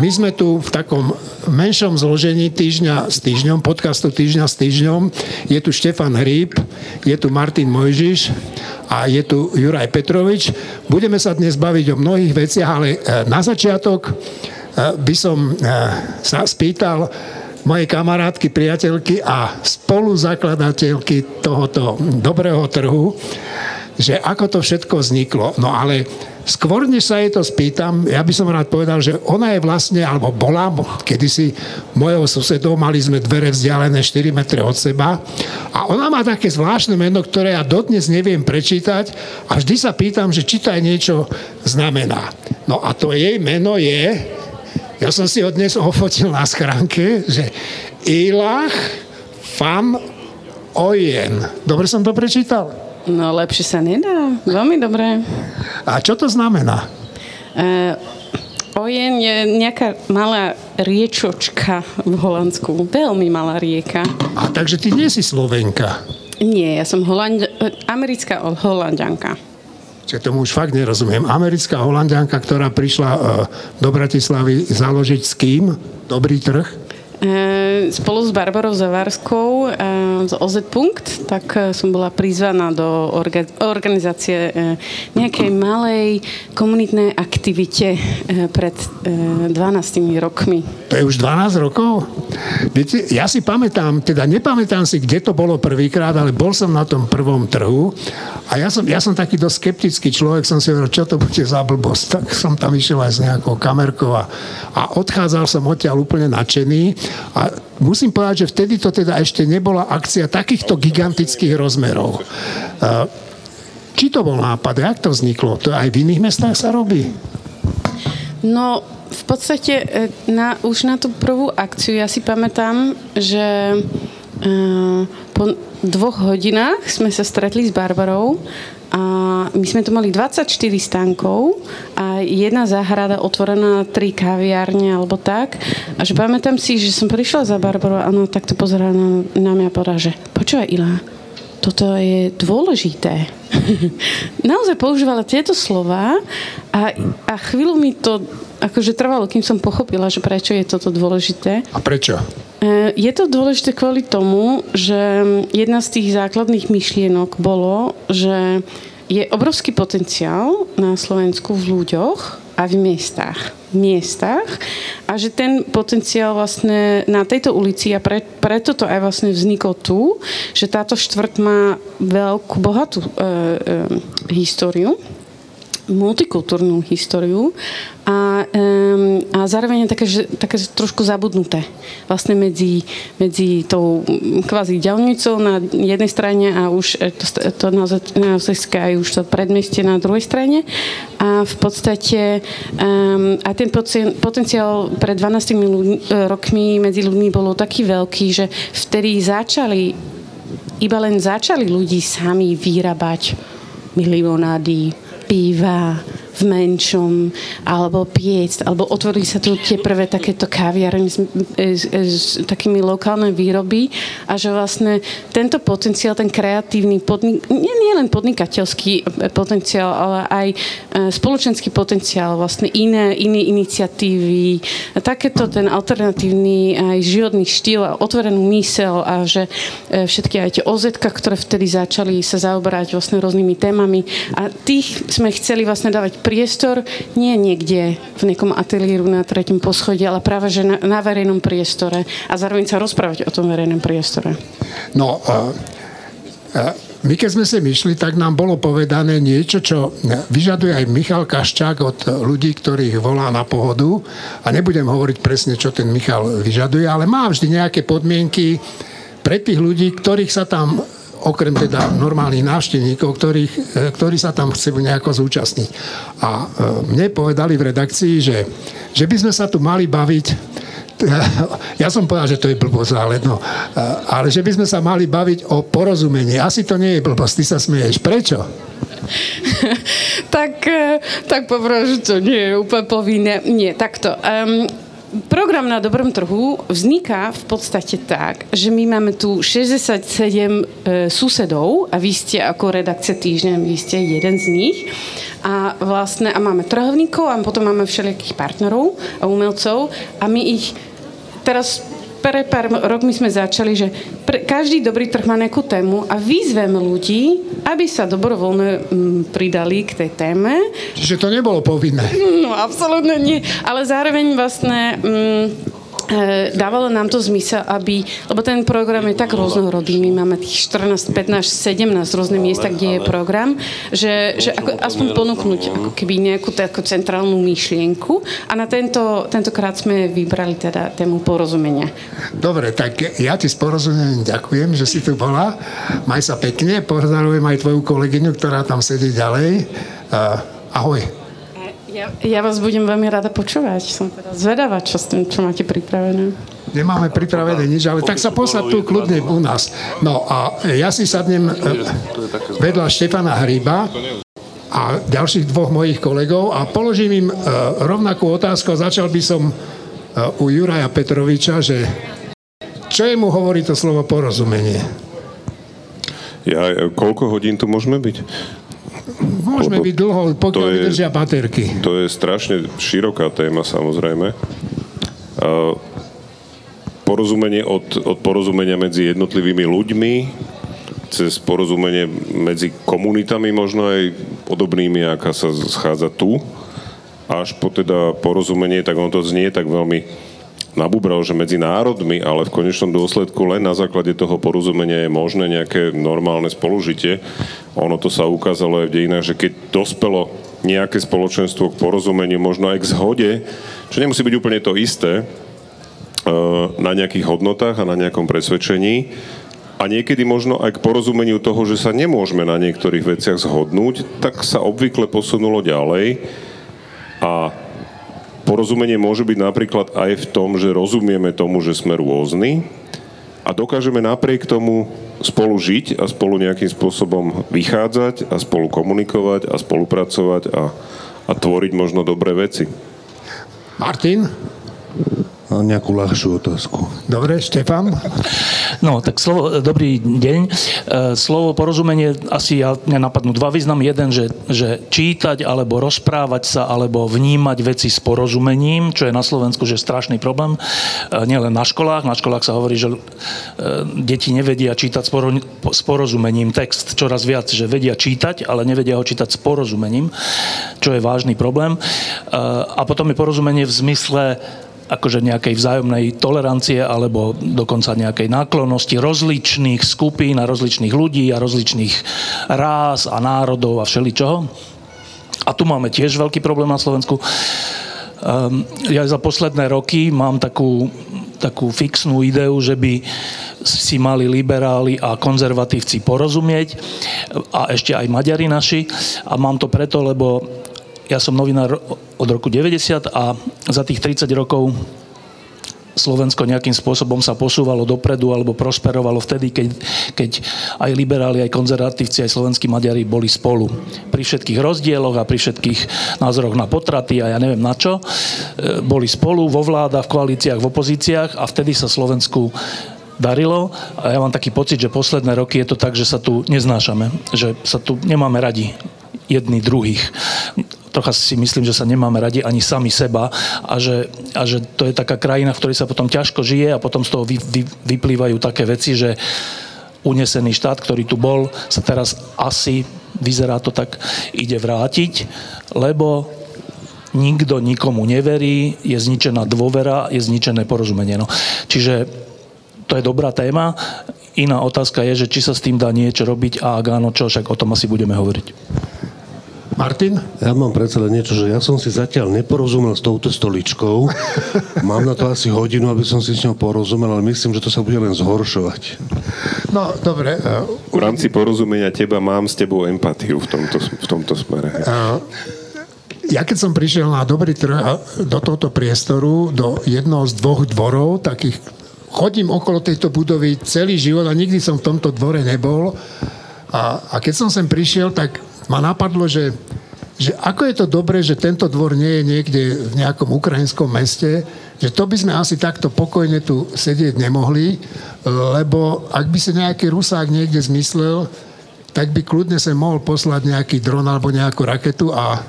my sme tu v takom menšom zložení týždňa s týždňom, podcastu týždňa s týždňom. Je tu Štefan Hríb, je tu Martin Mojžiš a je tu Juraj Petrovič. Budeme sa dnes baviť o mnohých veciach, ale e, na začiatok e, by som e, sa spýtal mojej kamarátky, priateľky a spoluzakladateľky tohoto dobrého trhu, že ako to všetko vzniklo. No ale skôr, než sa jej to spýtam, ja by som rád povedal, že ona je vlastne, alebo bola, kedysi mojou susedou, mali sme dvere vzdialené 4 metre od seba a ona má také zvláštne meno, ktoré ja dodnes neviem prečítať a vždy sa pýtam, že či to aj niečo znamená. No a to jej meno je, ja som si ho dnes ofotil na schránke, že Ilach Fan Ojen. Dobre som to prečítal? No lepšie sa nedá. Veľmi dobré. A čo to znamená? Uh, Ojen je nejaká malá riečočka v Holandsku. Veľmi malá rieka. A takže ty nie si Slovenka. Nie, ja som Holand- americká holandianka. Čiže tomu už fakt nerozumiem. Americká holandianka, ktorá prišla uh, do Bratislavy založiť s kým? Dobrý trh? E, spolu s Barbarou Zavarskou e, z OZ Punkt, tak e, som bola prizvaná do organizácie nejakej malej komunitnej aktivite pred 12 rokmi. To je už 12 rokov? Viete, ja si pamätám, teda nepamätám si, kde to bolo prvýkrát, ale bol som na tom prvom trhu a ja som, ja som taký dosť skeptický človek, som si hovoril, čo to bude za blbosť. Tak som tam išiel aj s nejakou kamerkou a, a odchádzal som odtiaľ úplne nadšený a musím povedať, že vtedy to teda ešte nebola akcia takýchto gigantických rozmerov. Či to bol nápad? Jak to vzniklo? To aj v iných mestách sa robí? No, v podstate e, na, už na tú prvú akciu ja si pamätám, že uh, po dvoch hodinách sme sa stretli s Barbarou a my sme tu mali 24 stánkov a jedna záhrada otvorená, tri kaviárne alebo tak. A že pamätám si, že som prišla za Barbarou a ona takto pozerala na, na mňa a povedala, že počúvaj Ila, toto je dôležité. Naozaj používala tieto slova a, a chvíľu mi to akože trvalo, kým som pochopila, že prečo je toto dôležité. A prečo? E, je to dôležité kvôli tomu, že jedna z tých základných myšlienok bolo, že je obrovský potenciál na Slovensku v ľuďoch a v miestach. miestach a že ten potenciál vlastne na tejto ulici a pre, preto to aj vlastne vzniklo tu, že táto štvrť má veľkú, bohatú e, e, históriu multikultúrnu históriu a, um, a zároveň je také, že, také trošku zabudnuté. Vlastne medzi, medzi tou kvázi ďalnicou na jednej strane a už to, to naozaj aj už to predmestie na druhej strane. A v podstate um, a ten potenciál pred 12 ľudí, rokmi medzi ľuďmi bolo taký veľký, že vtedy začali iba len začali ľudí sami vyrábať milionády, piva v menšom, alebo piec, alebo otvorili sa tu tie prvé takéto kaviarne s, s, s takými lokálne výroby a že vlastne tento potenciál, ten kreatívny, podnik, nie, nie len podnikateľský potenciál, ale aj e, spoločenský potenciál, vlastne iné, iné iniciatívy, takéto ten alternatívny aj životný štýl a otvorenú mysel a že e, všetky aj tie OZ, ktoré vtedy začali sa zaoberať vlastne rôznymi témami a tých sme chceli vlastne dávať priestor nie niekde v nejakom ateliéru na treťom poschodí, ale práve že na, na verejnom priestore a zároveň sa rozprávať o tom verejnom priestore. No, uh, uh, my keď sme si myšli, tak nám bolo povedané niečo, čo vyžaduje aj Michal Kaščák od ľudí, ktorých volá na pohodu. A nebudem hovoriť presne, čo ten Michal vyžaduje, ale má vždy nejaké podmienky pre tých ľudí, ktorých sa tam okrem teda normálnych návštevníkov, ktorých, e, ktorí sa tam chcú nejako zúčastniť. A e, mne povedali v redakcii, že, že by sme sa tu mali baviť ja som povedal, že to je blbosť, ale, no, e, ale že by sme sa mali baviť o porozumení. Asi to nie je blbosť, ty sa smieš. Prečo? tak, tak poprvé, že to nie je úplne povinné. Nie, takto. Um, program na dobrom trhu vzniká v podstate tak, že my máme tu 67 e, susedov a vy ste ako redakcia týždňa, vy ste jeden z nich. A vlastne a máme trhovníkov a potom máme všelijakých partnerov a umelcov a my ich teraz pre pár rokmi sme začali, že pre, každý dobrý trh má nejakú tému a vyzveme ľudí, aby sa dobrovoľne m, pridali k tej téme. Čiže to nebolo povinné. No, absolútne nie. Ale zároveň vlastne... M, E, dávalo nám to zmysel, aby, lebo ten program je tak rôznorodý, my máme tých 14, 15, 17 rôzne miesta, kde je program, že, že ako, aspoň ponúknuť ako keby nejakú takú centrálnu myšlienku a na tento, tentokrát sme vybrali teda tému porozumenia. Dobre, tak ja ti s porozumením ďakujem, že si tu bola. Maj sa pekne, pozdravujem aj tvoju kolegyňu, ktorá tam sedí ďalej. Uh, ahoj. Ja, ja vás budem veľmi rada počúvať. Som teda zvedavá, čo, s tým, čo máte pripravené. Nemáme pripravené nič, ale tak sa posad tu kľudne u nás. No a ja si sadnem eh, vedľa Štefana Hryba a ďalších dvoch mojich kolegov a položím im eh, rovnakú otázku a začal by som eh, u Juraja Petroviča, že čo jemu hovorí to slovo porozumenie? Ja, koľko hodín tu môžeme byť? Môžeme byť dlho, pokiaľ je, vydržia baterky. To je strašne široká téma, samozrejme. porozumenie od, od porozumenia medzi jednotlivými ľuďmi, cez porozumenie medzi komunitami, možno aj podobnými, aká sa schádza tu, až po teda porozumenie, tak on to znie tak veľmi nabúbral, že medzi národmi, ale v konečnom dôsledku len na základe toho porozumenia je možné nejaké normálne spolužitie. Ono to sa ukázalo aj v dejinách, že keď dospelo nejaké spoločenstvo k porozumeniu, možno aj k zhode, čo nemusí byť úplne to isté, eh, na nejakých hodnotách a na nejakom presvedčení, a niekedy možno aj k porozumeniu toho, že sa nemôžeme na niektorých veciach zhodnúť, tak sa obvykle posunulo ďalej a porozumenie môže byť napríklad aj v tom, že rozumieme tomu, že sme rôzni a dokážeme napriek tomu spolu žiť a spolu nejakým spôsobom vychádzať a spolu komunikovať a spolupracovať a, a tvoriť možno dobré veci. Martin? Nejakú ľahšiu otázku. Dobre, Štefan? No, tak slovo, dobrý deň. E, slovo porozumenie asi ja, mňa napadnú dva významy. Jeden, že, že čítať alebo rozprávať sa alebo vnímať veci s porozumením, čo je na Slovensku že strašný problém. E, nielen na školách. Na školách sa hovorí, že e, deti nevedia čítať s porozumením text čoraz viac, že vedia čítať, ale nevedia ho čítať s porozumením, čo je vážny problém. A potom je porozumenie v zmysle akože nejakej vzájomnej tolerancie alebo dokonca nejakej náklonnosti rozličných skupín a rozličných ľudí a rozličných rás a národov a všeličoho. A tu máme tiež veľký problém na Slovensku. Um, ja za posledné roky mám takú, takú fixnú ideu, že by si mali liberáli a konzervatívci porozumieť a ešte aj Maďari naši. A mám to preto, lebo ja som novinár od roku 90 a za tých 30 rokov Slovensko nejakým spôsobom sa posúvalo dopredu alebo prosperovalo vtedy, keď, keď aj liberáli, aj konzervatívci, aj slovenskí Maďari boli spolu. Pri všetkých rozdieloch a pri všetkých názoroch na potraty a ja neviem na čo, e, boli spolu vo vládach, v koalíciách, v opozíciách a vtedy sa Slovensku darilo a ja mám taký pocit, že posledné roky je to tak, že sa tu neznášame, že sa tu nemáme radi jedni druhých trocha si myslím, že sa nemáme radi ani sami seba a že, a že to je taká krajina, v ktorej sa potom ťažko žije a potom z toho vy, vy, vyplývajú také veci, že unesený štát, ktorý tu bol, sa teraz asi, vyzerá to tak, ide vrátiť, lebo nikto nikomu neverí, je zničená dôvera, je zničené porozumenie. No. Čiže to je dobrá téma. Iná otázka je, že či sa s tým dá niečo robiť a ak áno, čo, však o tom asi budeme hovoriť. Martin? Ja mám predsa len niečo, že ja som si zatiaľ neporozumel s touto stoličkou. Mám na to asi hodinu, aby som si s ňou porozumel, ale myslím, že to sa bude len zhoršovať. No, dobre. Uh, v rámci porozumenia teba mám s tebou empatiu v tomto, v tomto smere. Uh, ja keď som prišiel na dobrý trh do tohto priestoru, do jednoho z dvoch dvorov, takých chodím okolo tejto budovy celý život a nikdy som v tomto dvore nebol. A, a keď som sem prišiel, tak ma napadlo, že, že ako je to dobré, že tento dvor nie je niekde v nejakom ukrajinskom meste, že to by sme asi takto pokojne tu sedieť nemohli, lebo ak by sa nejaký Rusák niekde zmyslel, tak by kľudne sa mohol poslať nejaký dron alebo nejakú raketu a,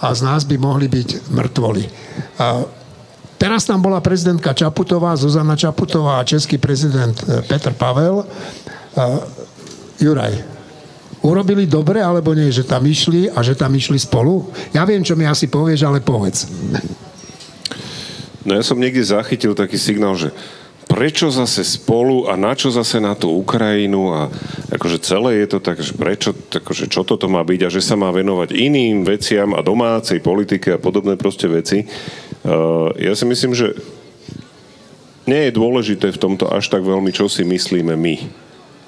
a z nás by mohli byť mŕtvoli. A teraz tam bola prezidentka Čaputová, Zuzana Čaputová a český prezident e, Petr Pavel. A, Juraj, urobili dobre, alebo nie, že tam išli a že tam išli spolu? Ja viem, čo mi asi povieš, ale povedz. No ja som niekde zachytil taký signál, že prečo zase spolu a na čo zase na tú Ukrajinu a akože celé je to tak, že prečo, akože čo toto má byť a že sa má venovať iným veciam a domácej politike a podobné proste veci. Uh, ja si myslím, že nie je dôležité v tomto až tak veľmi, čo si myslíme my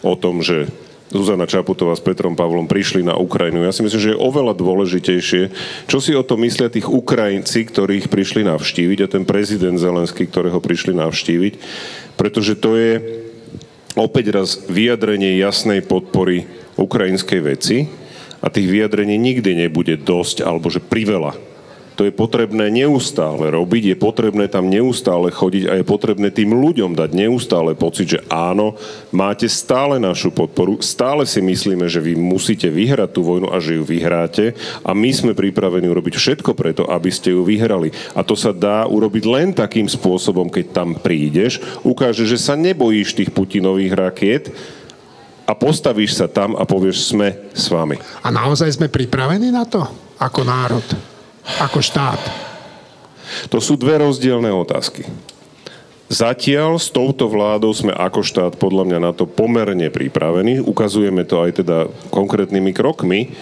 o tom, že Zuzana Čaputová s Petrom Pavlom prišli na Ukrajinu. Ja si myslím, že je oveľa dôležitejšie, čo si o to myslia tých Ukrajinci, ktorých prišli navštíviť a ten prezident Zelenský, ktorého prišli navštíviť, pretože to je opäť raz vyjadrenie jasnej podpory ukrajinskej veci a tých vyjadrení nikdy nebude dosť alebo že priveľa to je potrebné neustále robiť, je potrebné tam neustále chodiť a je potrebné tým ľuďom dať neustále pocit, že áno, máte stále našu podporu, stále si myslíme, že vy musíte vyhrať tú vojnu a že ju vyhráte a my sme pripravení urobiť všetko preto, aby ste ju vyhrali. A to sa dá urobiť len takým spôsobom, keď tam prídeš, ukáže, že sa nebojíš tých Putinových rakiet, a postavíš sa tam a povieš, sme s vami. A naozaj sme pripravení na to ako národ? Ako štát? To sú dve rozdielne otázky. Zatiaľ s touto vládou sme ako štát podľa mňa na to pomerne pripravení. Ukazujeme to aj teda konkrétnymi krokmi.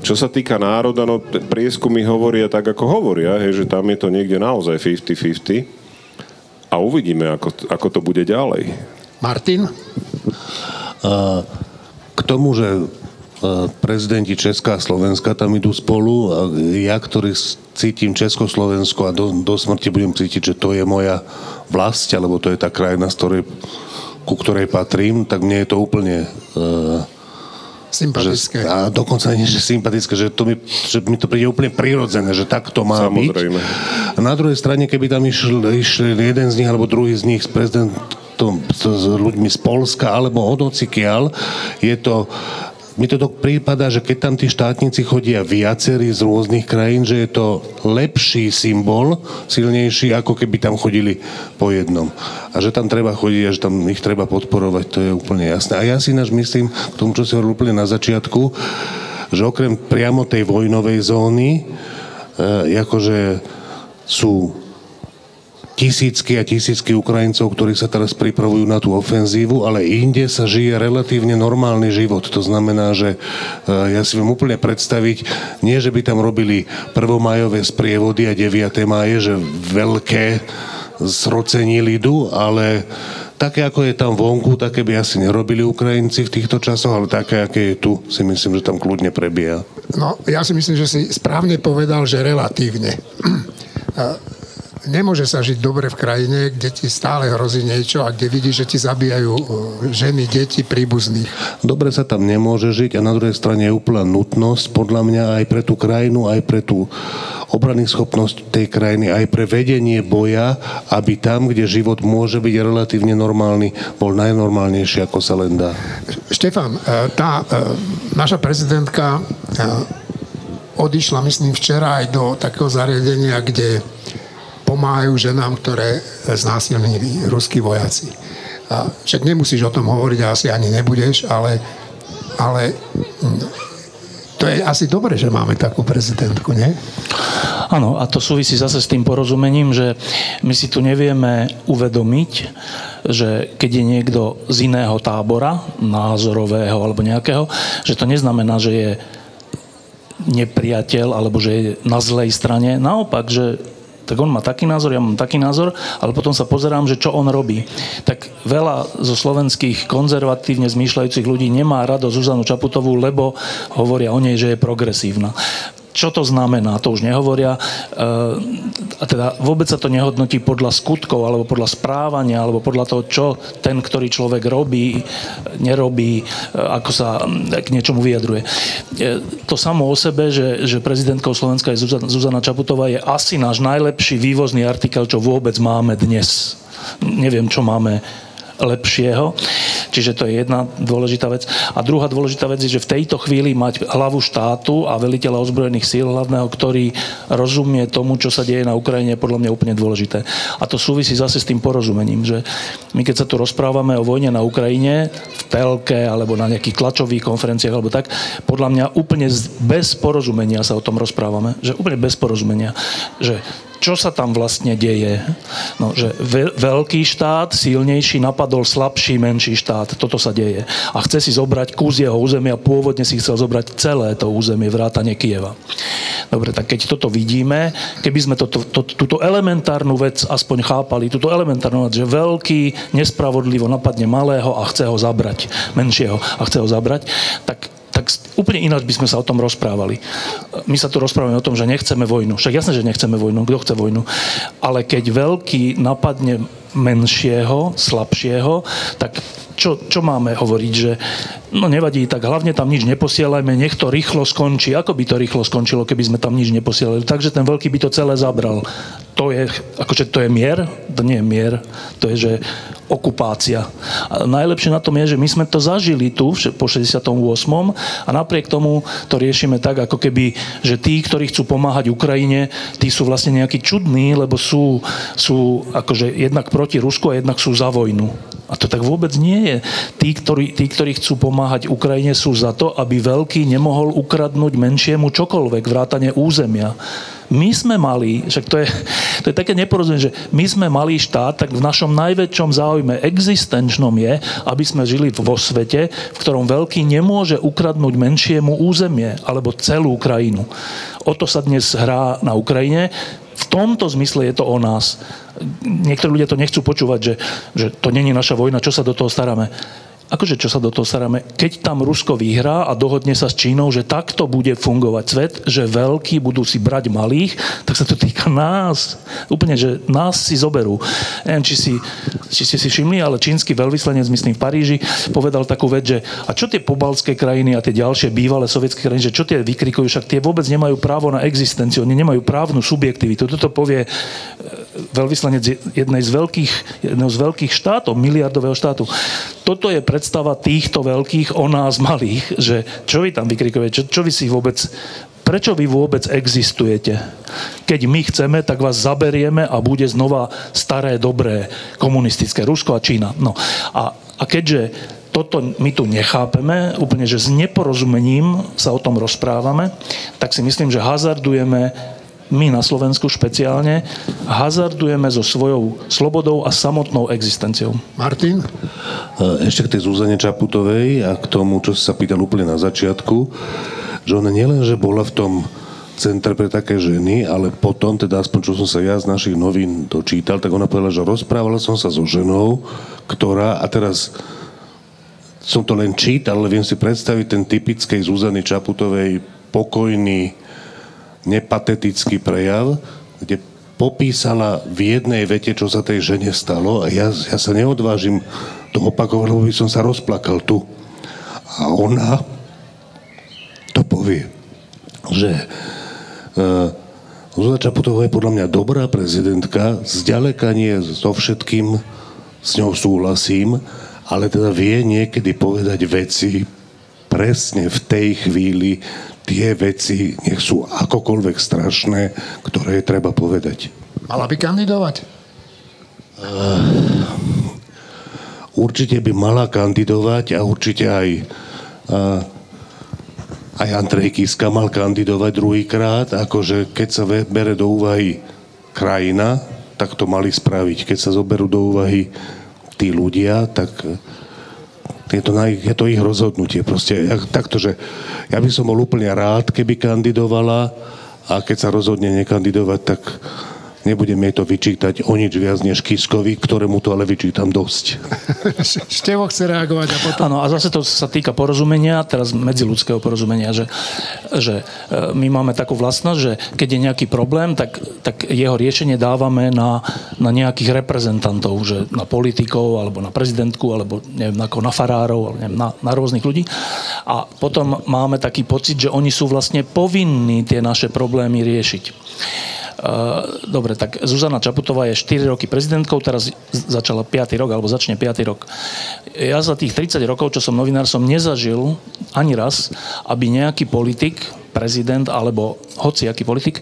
Čo sa týka národa, no prieskumy hovoria tak, ako hovoria, hej, že tam je to niekde naozaj 50-50 a uvidíme, ako, ako to bude ďalej. Martin? K tomu, že prezidenti Česká a Slovenska tam idú spolu a ja, ktorý cítim Československo a do, do smrti budem cítiť, že to je moja vlast, alebo to je tá krajina, z ktorej, ku ktorej patrím, tak mne je to úplne uh, sympatické. Že, a dokonca nie, že sympatické, že, to mi, že mi to príde úplne prirodzené, že tak to má Samozrejme. byť. A na druhej strane, keby tam išiel, išiel jeden z nich alebo druhý z nich s prezidentom, s ľuďmi z Polska alebo od je to mi to prípada, že keď tam tí štátnici chodia viacerí z rôznych krajín, že je to lepší symbol, silnejší, ako keby tam chodili po jednom. A že tam treba chodiť a že tam ich treba podporovať, to je úplne jasné. A ja si náš myslím, k tomu, čo si hovoril úplne na začiatku, že okrem priamo tej vojnovej zóny, e, akože sú tisícky a tisícky Ukrajincov, ktorí sa teraz pripravujú na tú ofenzívu, ale inde sa žije relatívne normálny život. To znamená, že e, ja si viem úplne predstaviť, nie že by tam robili prvomajové sprievody a 9. maje, že veľké zrocení lidu, ale také, ako je tam vonku, také by asi nerobili Ukrajinci v týchto časoch, ale také, aké je tu, si myslím, že tam kľudne prebieha. No, ja si myslím, že si správne povedal, že relatívne nemôže sa žiť dobre v krajine, kde ti stále hrozí niečo a kde vidíš, že ti zabíjajú e, ženy, deti, príbuzných. Dobre sa tam nemôže žiť a na druhej strane je úplná nutnosť podľa mňa aj pre tú krajinu, aj pre tú obrany schopnosť tej krajiny, aj pre vedenie boja, aby tam, kde život môže byť relatívne normálny, bol najnormálnejší, ako sa len dá. Štefan, e, tá e, naša prezidentka odišla, myslím, včera aj do takého zariadenia, kde pomáhajú ženám, ktoré znásilnili ruskí vojaci. A však nemusíš o tom hovoriť, asi ani nebudeš, ale, ale to je asi dobre, že máme takú prezidentku, nie? Áno, a to súvisí zase s tým porozumením, že my si tu nevieme uvedomiť, že keď je niekto z iného tábora, názorového alebo nejakého, že to neznamená, že je nepriateľ alebo že je na zlej strane. Naopak, že tak on má taký názor, ja mám taký názor, ale potom sa pozerám, že čo on robí. Tak veľa zo slovenských konzervatívne zmýšľajúcich ľudí nemá rado Zuzanu Čaputovú, lebo hovoria o nej, že je progresívna. Čo to znamená, to už nehovoria. E, a teda vôbec sa to nehodnotí podľa skutkov, alebo podľa správania, alebo podľa toho, čo ten, ktorý človek robí, nerobí, e, ako sa k niečomu vyjadruje. E, to samo o sebe, že, že prezidentkou Slovenska je Zuzana Čaputová, je asi náš najlepší vývozný artikel, čo vôbec máme dnes. Neviem, čo máme lepšieho. Čiže to je jedna dôležitá vec. A druhá dôležitá vec je, že v tejto chvíli mať hlavu štátu a veliteľa ozbrojených síl hlavného, ktorý rozumie tomu, čo sa deje na Ukrajine, je podľa mňa úplne dôležité. A to súvisí zase s tým porozumením, že my keď sa tu rozprávame o vojne na Ukrajine, v telke alebo na nejakých tlačových konferenciách alebo tak, podľa mňa úplne bez porozumenia sa o tom rozprávame. Že úplne bez porozumenia. Že čo sa tam vlastne deje. No, že veľký štát, silnejší, napadol slabší, menší štát. Toto sa deje. A chce si zobrať kus jeho územia, pôvodne si chcel zobrať celé to územie vrátane Kieva. Dobre, tak keď toto vidíme, keby sme toto, to, túto elementárnu vec aspoň chápali, túto elementárnu vec, že veľký nespravodlivo napadne malého a chce ho zabrať, menšieho a chce ho zabrať, tak úplne ináč by sme sa o tom rozprávali. My sa tu rozprávame o tom, že nechceme vojnu. Však jasné, že nechceme vojnu. Kto chce vojnu? Ale keď veľký napadne menšieho, slabšieho, tak čo, čo máme hovoriť, že no nevadí, tak hlavne tam nič neposielajme, nech to rýchlo skončí. Ako by to rýchlo skončilo, keby sme tam nič neposielali? Takže ten veľký by to celé zabral. To je, akože to je mier? To nie je mier. To je, že okupácia. A najlepšie na tom je, že my sme to zažili tu po 68. a napriek tomu to riešime tak, ako keby, že tí, ktorí chcú pomáhať Ukrajine, tí sú vlastne nejakí čudní, lebo sú, sú akože jednak proti Rusku a jednak sú za vojnu. A to tak vôbec nie je. Tí ktorí, tí, ktorí chcú pomáhať Ukrajine, sú za to, aby veľký nemohol ukradnúť menšiemu čokoľvek, vrátane územia. My sme mali, však to je, to je také neporozumenie, že my sme malý štát, tak v našom najväčšom záujme existenčnom je, aby sme žili vo svete, v ktorom veľký nemôže ukradnúť menšiemu územie alebo celú krajinu. O to sa dnes hrá na Ukrajine. V tomto zmysle je to o nás. Niektorí ľudia to nechcú počúvať, že, že to není naša vojna, čo sa do toho staráme akože čo sa do toho staráme, keď tam Rusko vyhrá a dohodne sa s Čínou, že takto bude fungovať svet, že veľkí budú si brať malých, tak sa to týka nás. Úplne, že nás si zoberú. Neviem, či, si, či ste si všimli, ale čínsky veľvyslanec, myslím v Paríži, povedal takú vec, že a čo tie pobalské krajiny a tie ďalšie bývalé sovietské krajiny, že čo tie vykrikujú, však tie vôbec nemajú právo na existenciu, oni nemajú právnu subjektivitu. Toto povie e, veľvyslanec jednej z veľkých, jedného z veľkých štátov, miliardového štátu. Toto je pre predstava týchto veľkých o nás malých, že čo vy tam vykrikujete, čo, čo vy si vôbec prečo vy vôbec existujete? Keď my chceme, tak vás zaberieme a bude znova staré, dobré komunistické Rusko a Čína. No a, a keďže toto my tu nechápeme, úplne, že s neporozumením sa o tom rozprávame, tak si myslím, že hazardujeme my na Slovensku špeciálne hazardujeme so svojou slobodou a samotnou existenciou. Martin? Ešte k tej Zuzane Čaputovej a k tomu, čo sa pýtal úplne na začiatku, že ona nielen, že bola v tom centre pre také ženy, ale potom, teda aspoň čo som sa ja z našich novín dočítal, tak ona povedala, že rozprávala som sa so ženou, ktorá, a teraz som to len čítal, ale viem si predstaviť ten typickej Zuzany Čaputovej pokojný, nepatetický prejav, kde popísala v jednej vete, čo sa tej žene stalo a ja, ja sa neodvážim to opakovať, lebo by som sa rozplakal tu. A ona to povie, že uh, Zuzana Čaputová je podľa mňa dobrá prezidentka, zďaleka nie so všetkým s ňou súhlasím, ale teda vie niekedy povedať veci presne v tej chvíli, tie veci, nech sú akokoľvek strašné, ktoré je treba povedať. Mala by kandidovať? Uh, určite by mala kandidovať a určite aj uh, aj Andrej Kiska mal kandidovať druhýkrát, akože keď sa bere do úvahy krajina, tak to mali spraviť. Keď sa zoberú do úvahy tí ľudia, tak je to, na ich, je to ich rozhodnutie. Proste, takto, že ja by som bol úplne rád, keby kandidovala a keď sa rozhodne nekandidovať, tak Nebudem jej to vyčítať o nič viac než Kiskovi, ktorému to ale vyčítam dosť. Števo chce reagovať a potom... Áno, a zase to sa týka porozumenia, teraz medziludského porozumenia, že, že e, my máme takú vlastnosť, že keď je nejaký problém, tak, tak jeho riešenie dávame na, na nejakých reprezentantov, že na politikov, alebo na prezidentku, alebo neviem, ako na farárov, alebo neviem, na, na rôznych ľudí. A potom máme taký pocit, že oni sú vlastne povinní tie naše problémy riešiť. Dobre, tak Zuzana Čaputová je 4 roky prezidentkou, teraz začala 5. rok, alebo začne 5. rok. Ja za tých 30 rokov, čo som novinár, som nezažil ani raz, aby nejaký politik, prezident alebo hociaký politik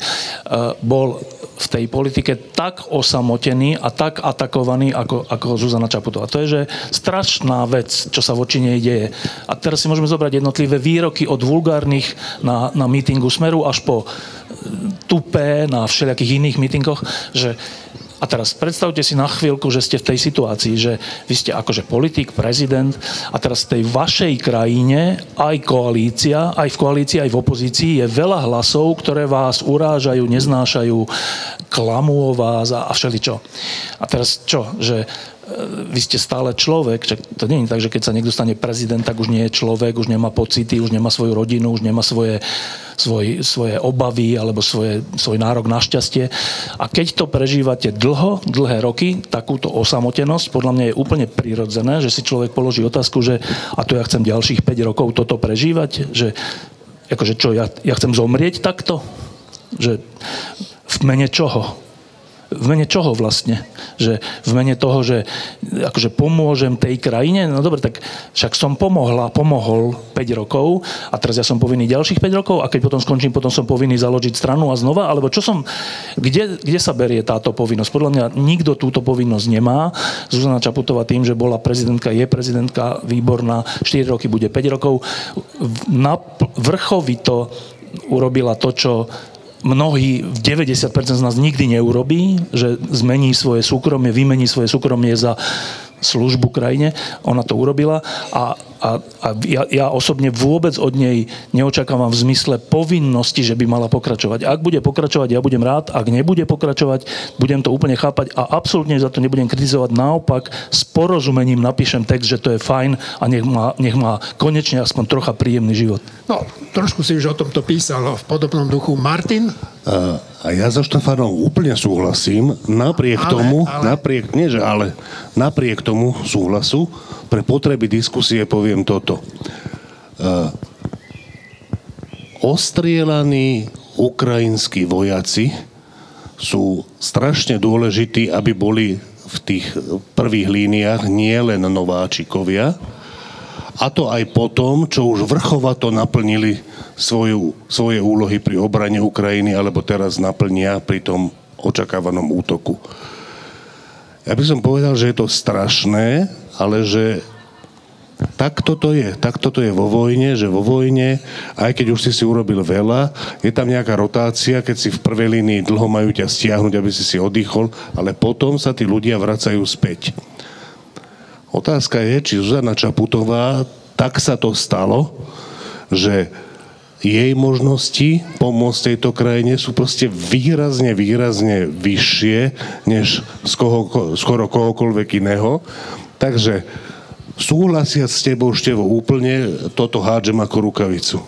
bol v tej politike tak osamotený a tak atakovaný ako, ako Zuzana Čaputová. To je, že strašná vec, čo sa voči nej deje. A teraz si môžeme zobrať jednotlivé výroky od vulgárnych na, na mítingu Smeru až po tupé na všelijakých iných mítingoch, že a teraz predstavte si na chvíľku, že ste v tej situácii, že vy ste akože politik, prezident a teraz v tej vašej krajine aj koalícia, aj v koalícii, aj v opozícii je veľa hlasov, ktoré vás urážajú, neznášajú, klamú o vás a, a všeličo. A teraz čo? Že vy ste stále človek, to nie je tak, že keď sa niekto stane prezident, tak už nie je človek, už nemá pocity, už nemá svoju rodinu, už nemá svoje, svoj, svoje obavy alebo svoje, svoj nárok na šťastie. A keď to prežívate dlho, dlhé roky, takúto osamotenosť, podľa mňa je úplne prirodzené, že si človek položí otázku, že a to ja chcem ďalších 5 rokov toto prežívať, že akože čo, ja, ja chcem zomrieť takto? Že v mene čoho? V mene čoho vlastne? Že v mene toho, že akože pomôžem tej krajine? No dobre, tak však som pomohla, pomohol 5 rokov a teraz ja som povinný ďalších 5 rokov a keď potom skončím, potom som povinný založiť stranu a znova? Alebo čo som, kde, kde sa berie táto povinnosť? Podľa mňa nikto túto povinnosť nemá. Zuzana Čaputová tým, že bola prezidentka, je prezidentka výborná, 4 roky bude 5 rokov. Na vrchovito urobila to, čo mnohí, 90% z nás nikdy neurobí, že zmení svoje súkromie, vymení svoje súkromie za službu krajine. Ona to urobila a, a, a ja, ja osobne vôbec od nej neočakávam v zmysle povinnosti, že by mala pokračovať. Ak bude pokračovať, ja budem rád. Ak nebude pokračovať, budem to úplne chápať a absolútne za to nebudem kritizovať. Naopak, s porozumením napíšem text, že to je fajn a nech má, nech má konečne aspoň trocha príjemný život. No, trošku si už o tomto písal v podobnom duchu. Martin? A, ja so Štefanom úplne súhlasím. Napriek ale, tomu, ale... napriek, nie že ale, napriek tomu súhlasu, pre potreby diskusie poviem toto. Uh, ostrielaní ukrajinskí vojaci sú strašne dôležití, aby boli v tých prvých líniách nie len nováčikovia, a to aj po tom, čo už vrchovato naplnili svoju, svoje úlohy pri obrane Ukrajiny, alebo teraz naplnia pri tom očakávanom útoku. Ja by som povedal, že je to strašné, ale že tak toto je. Tak toto je vo vojne, že vo vojne, aj keď už si si urobil veľa, je tam nejaká rotácia, keď si v prvej línii dlho majú ťa stiahnuť, aby si si oddychol, ale potom sa tí ľudia vracajú späť. Otázka je, či Zuzana Čaputová, tak sa to stalo, že jej možnosti pomôcť tejto krajine sú proste výrazne, výrazne vyššie než z koho, skoro kohokoľvek iného. Takže súhlasia s tebou, Števo, úplne toto hádžem ako rukavicu.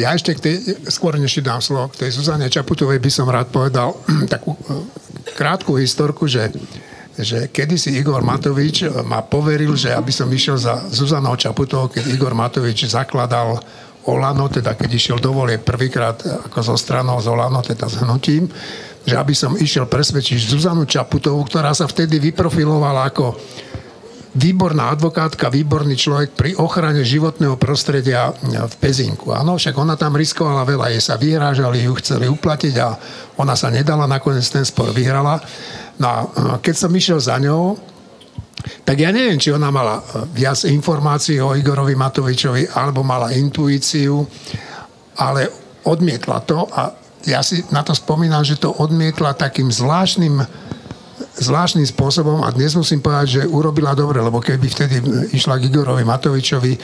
Ja ešte k tej, skôr než dám slovo, k tej Zuzane Čaputovej by som rád povedal takú eh, krátku historku, že že kedysi Igor Matovič ma poveril, že aby som išiel za Zuzanou Čaputovou, keď Igor Matovič zakladal Olano, teda keď išiel do volie prvýkrát ako zo stranou z Olano, teda s hnutím, že aby som išiel presvedčiť Zuzanu Čaputovú, ktorá sa vtedy vyprofilovala ako výborná advokátka, výborný človek pri ochrane životného prostredia v Pezinku. Áno, však ona tam riskovala veľa, jej sa vyhrážali, ju chceli uplatiť a ona sa nedala, nakoniec ten spor vyhrala. No a keď som išiel za ňou, tak ja neviem, či ona mala viac informácií o Igorovi Matovičovi, alebo mala intuíciu, ale odmietla to a ja si na to spomínam, že to odmietla takým zvláštnym zvláštnym spôsobom a dnes musím povedať, že urobila dobre, lebo keby vtedy išla k Igorovi Matovičovi,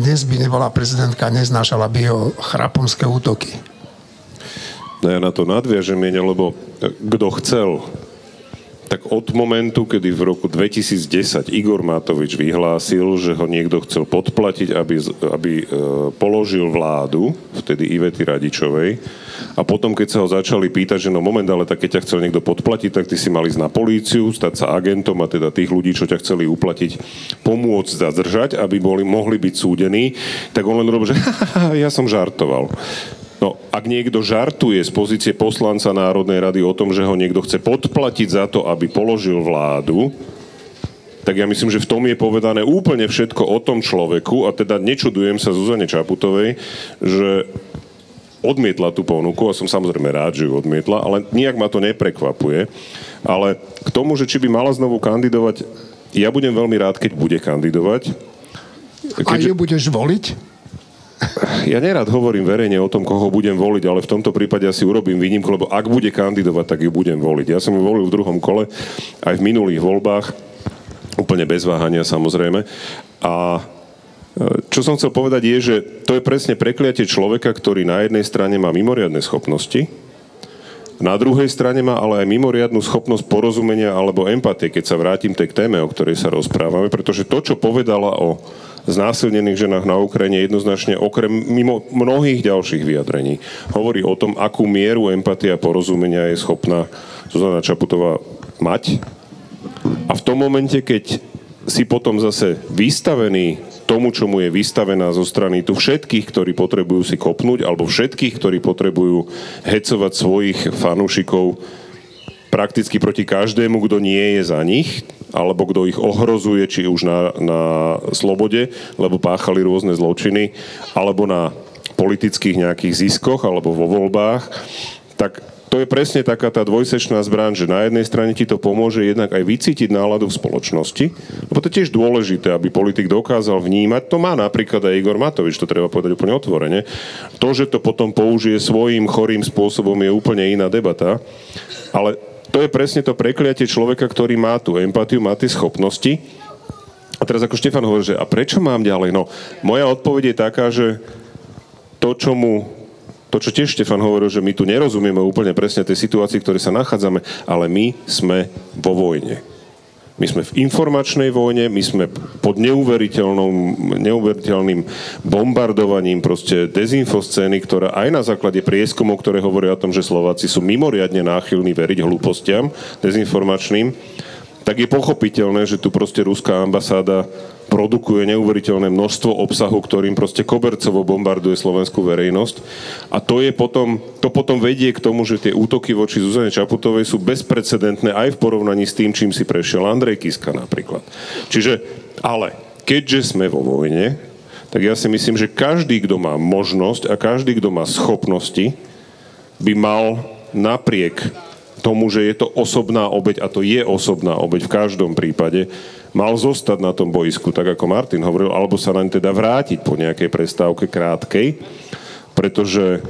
dnes by nebola prezidentka, neznášala by jeho chrapomské útoky. No ja na to nadviažem, lebo kto chcel tak od momentu, kedy v roku 2010 Igor Matovič vyhlásil, že ho niekto chcel podplatiť, aby, aby e, položil vládu, vtedy Ivety Radičovej, a potom, keď sa ho začali pýtať, že no moment, ale tak keď ťa chcel niekto podplatiť, tak ty si mal ísť na políciu, stať sa agentom a teda tých ľudí, čo ťa chceli uplatiť, pomôcť zadržať, aby boli, mohli byť súdení, tak on len robil, že ja som žartoval. No, ak niekto žartuje z pozície poslanca Národnej rady o tom, že ho niekto chce podplatiť za to, aby položil vládu, tak ja myslím, že v tom je povedané úplne všetko o tom človeku a teda nečudujem sa Zuzane Čaputovej, že odmietla tú ponuku a som samozrejme rád, že ju odmietla, ale nijak ma to neprekvapuje. Ale k tomu, že či by mala znovu kandidovať, ja budem veľmi rád, keď bude kandidovať. Keďže... A ju budeš voliť? Ja nerad hovorím verejne o tom, koho budem voliť, ale v tomto prípade asi urobím výnimku, lebo ak bude kandidovať, tak ju budem voliť. Ja som ju volil v druhom kole, aj v minulých voľbách, úplne bez váhania samozrejme. A e, čo som chcel povedať je, že to je presne prekliatie človeka, ktorý na jednej strane má mimoriadne schopnosti, na druhej strane má ale aj mimoriadnú schopnosť porozumenia alebo empatie, keď sa vrátim tej téme, o ktorej sa rozprávame, pretože to, čo povedala o znásilnených ženách na Ukrajine jednoznačne okrem mimo mnohých ďalších vyjadrení hovorí o tom, akú mieru empatia a porozumenia je schopná Zuzana Čaputová mať. A v tom momente, keď si potom zase vystavený tomu, čo mu je vystavená zo strany tu všetkých, ktorí potrebujú si kopnúť, alebo všetkých, ktorí potrebujú hecovať svojich fanúšikov prakticky proti každému, kto nie je za nich, alebo kto ich ohrozuje, či už na, na slobode, lebo páchali rôzne zločiny, alebo na politických nejakých ziskoch, alebo vo voľbách, tak to je presne taká tá dvojsečná zbraň, že na jednej strane ti to pomôže jednak aj vycítiť náladu v spoločnosti, lebo to je tiež dôležité, aby politik dokázal vnímať, to má napríklad aj Igor Matovič, to treba povedať úplne otvorene. To, že to potom použije svojím chorým spôsobom je úplne iná debata, ale to je presne to prekliatie človeka, ktorý má tú empatiu, má tie schopnosti. A teraz ako Štefan hovorí, že a prečo mám ďalej? No, moja odpoveď je taká, že to, čo mu to, čo tiež Štefan hovoril, že my tu nerozumieme úplne presne tej situácii, v ktorej sa nachádzame, ale my sme vo vojne. My sme v informačnej vojne, my sme pod neuveriteľným bombardovaním proste dezinfoscény, ktorá aj na základe prieskumov, ktoré hovoria o tom, že Slováci sú mimoriadne náchylní veriť hlúpostiam dezinformačným, tak je pochopiteľné, že tu proste ruská ambasáda produkuje neuveriteľné množstvo obsahu, ktorým proste kobercovo bombarduje slovenskú verejnosť. A to, je potom, to potom vedie k tomu, že tie útoky voči Zuzane Čaputovej sú bezprecedentné aj v porovnaní s tým, čím si prešiel Andrej Kiska napríklad. Čiže, ale keďže sme vo vojne, tak ja si myslím, že každý, kto má možnosť a každý, kto má schopnosti, by mal napriek tomu, že je to osobná obeď, a to je osobná obeď v každom prípade, mal zostať na tom boisku, tak ako Martin hovoril, alebo sa len teda vrátiť po nejakej prestávke krátkej, pretože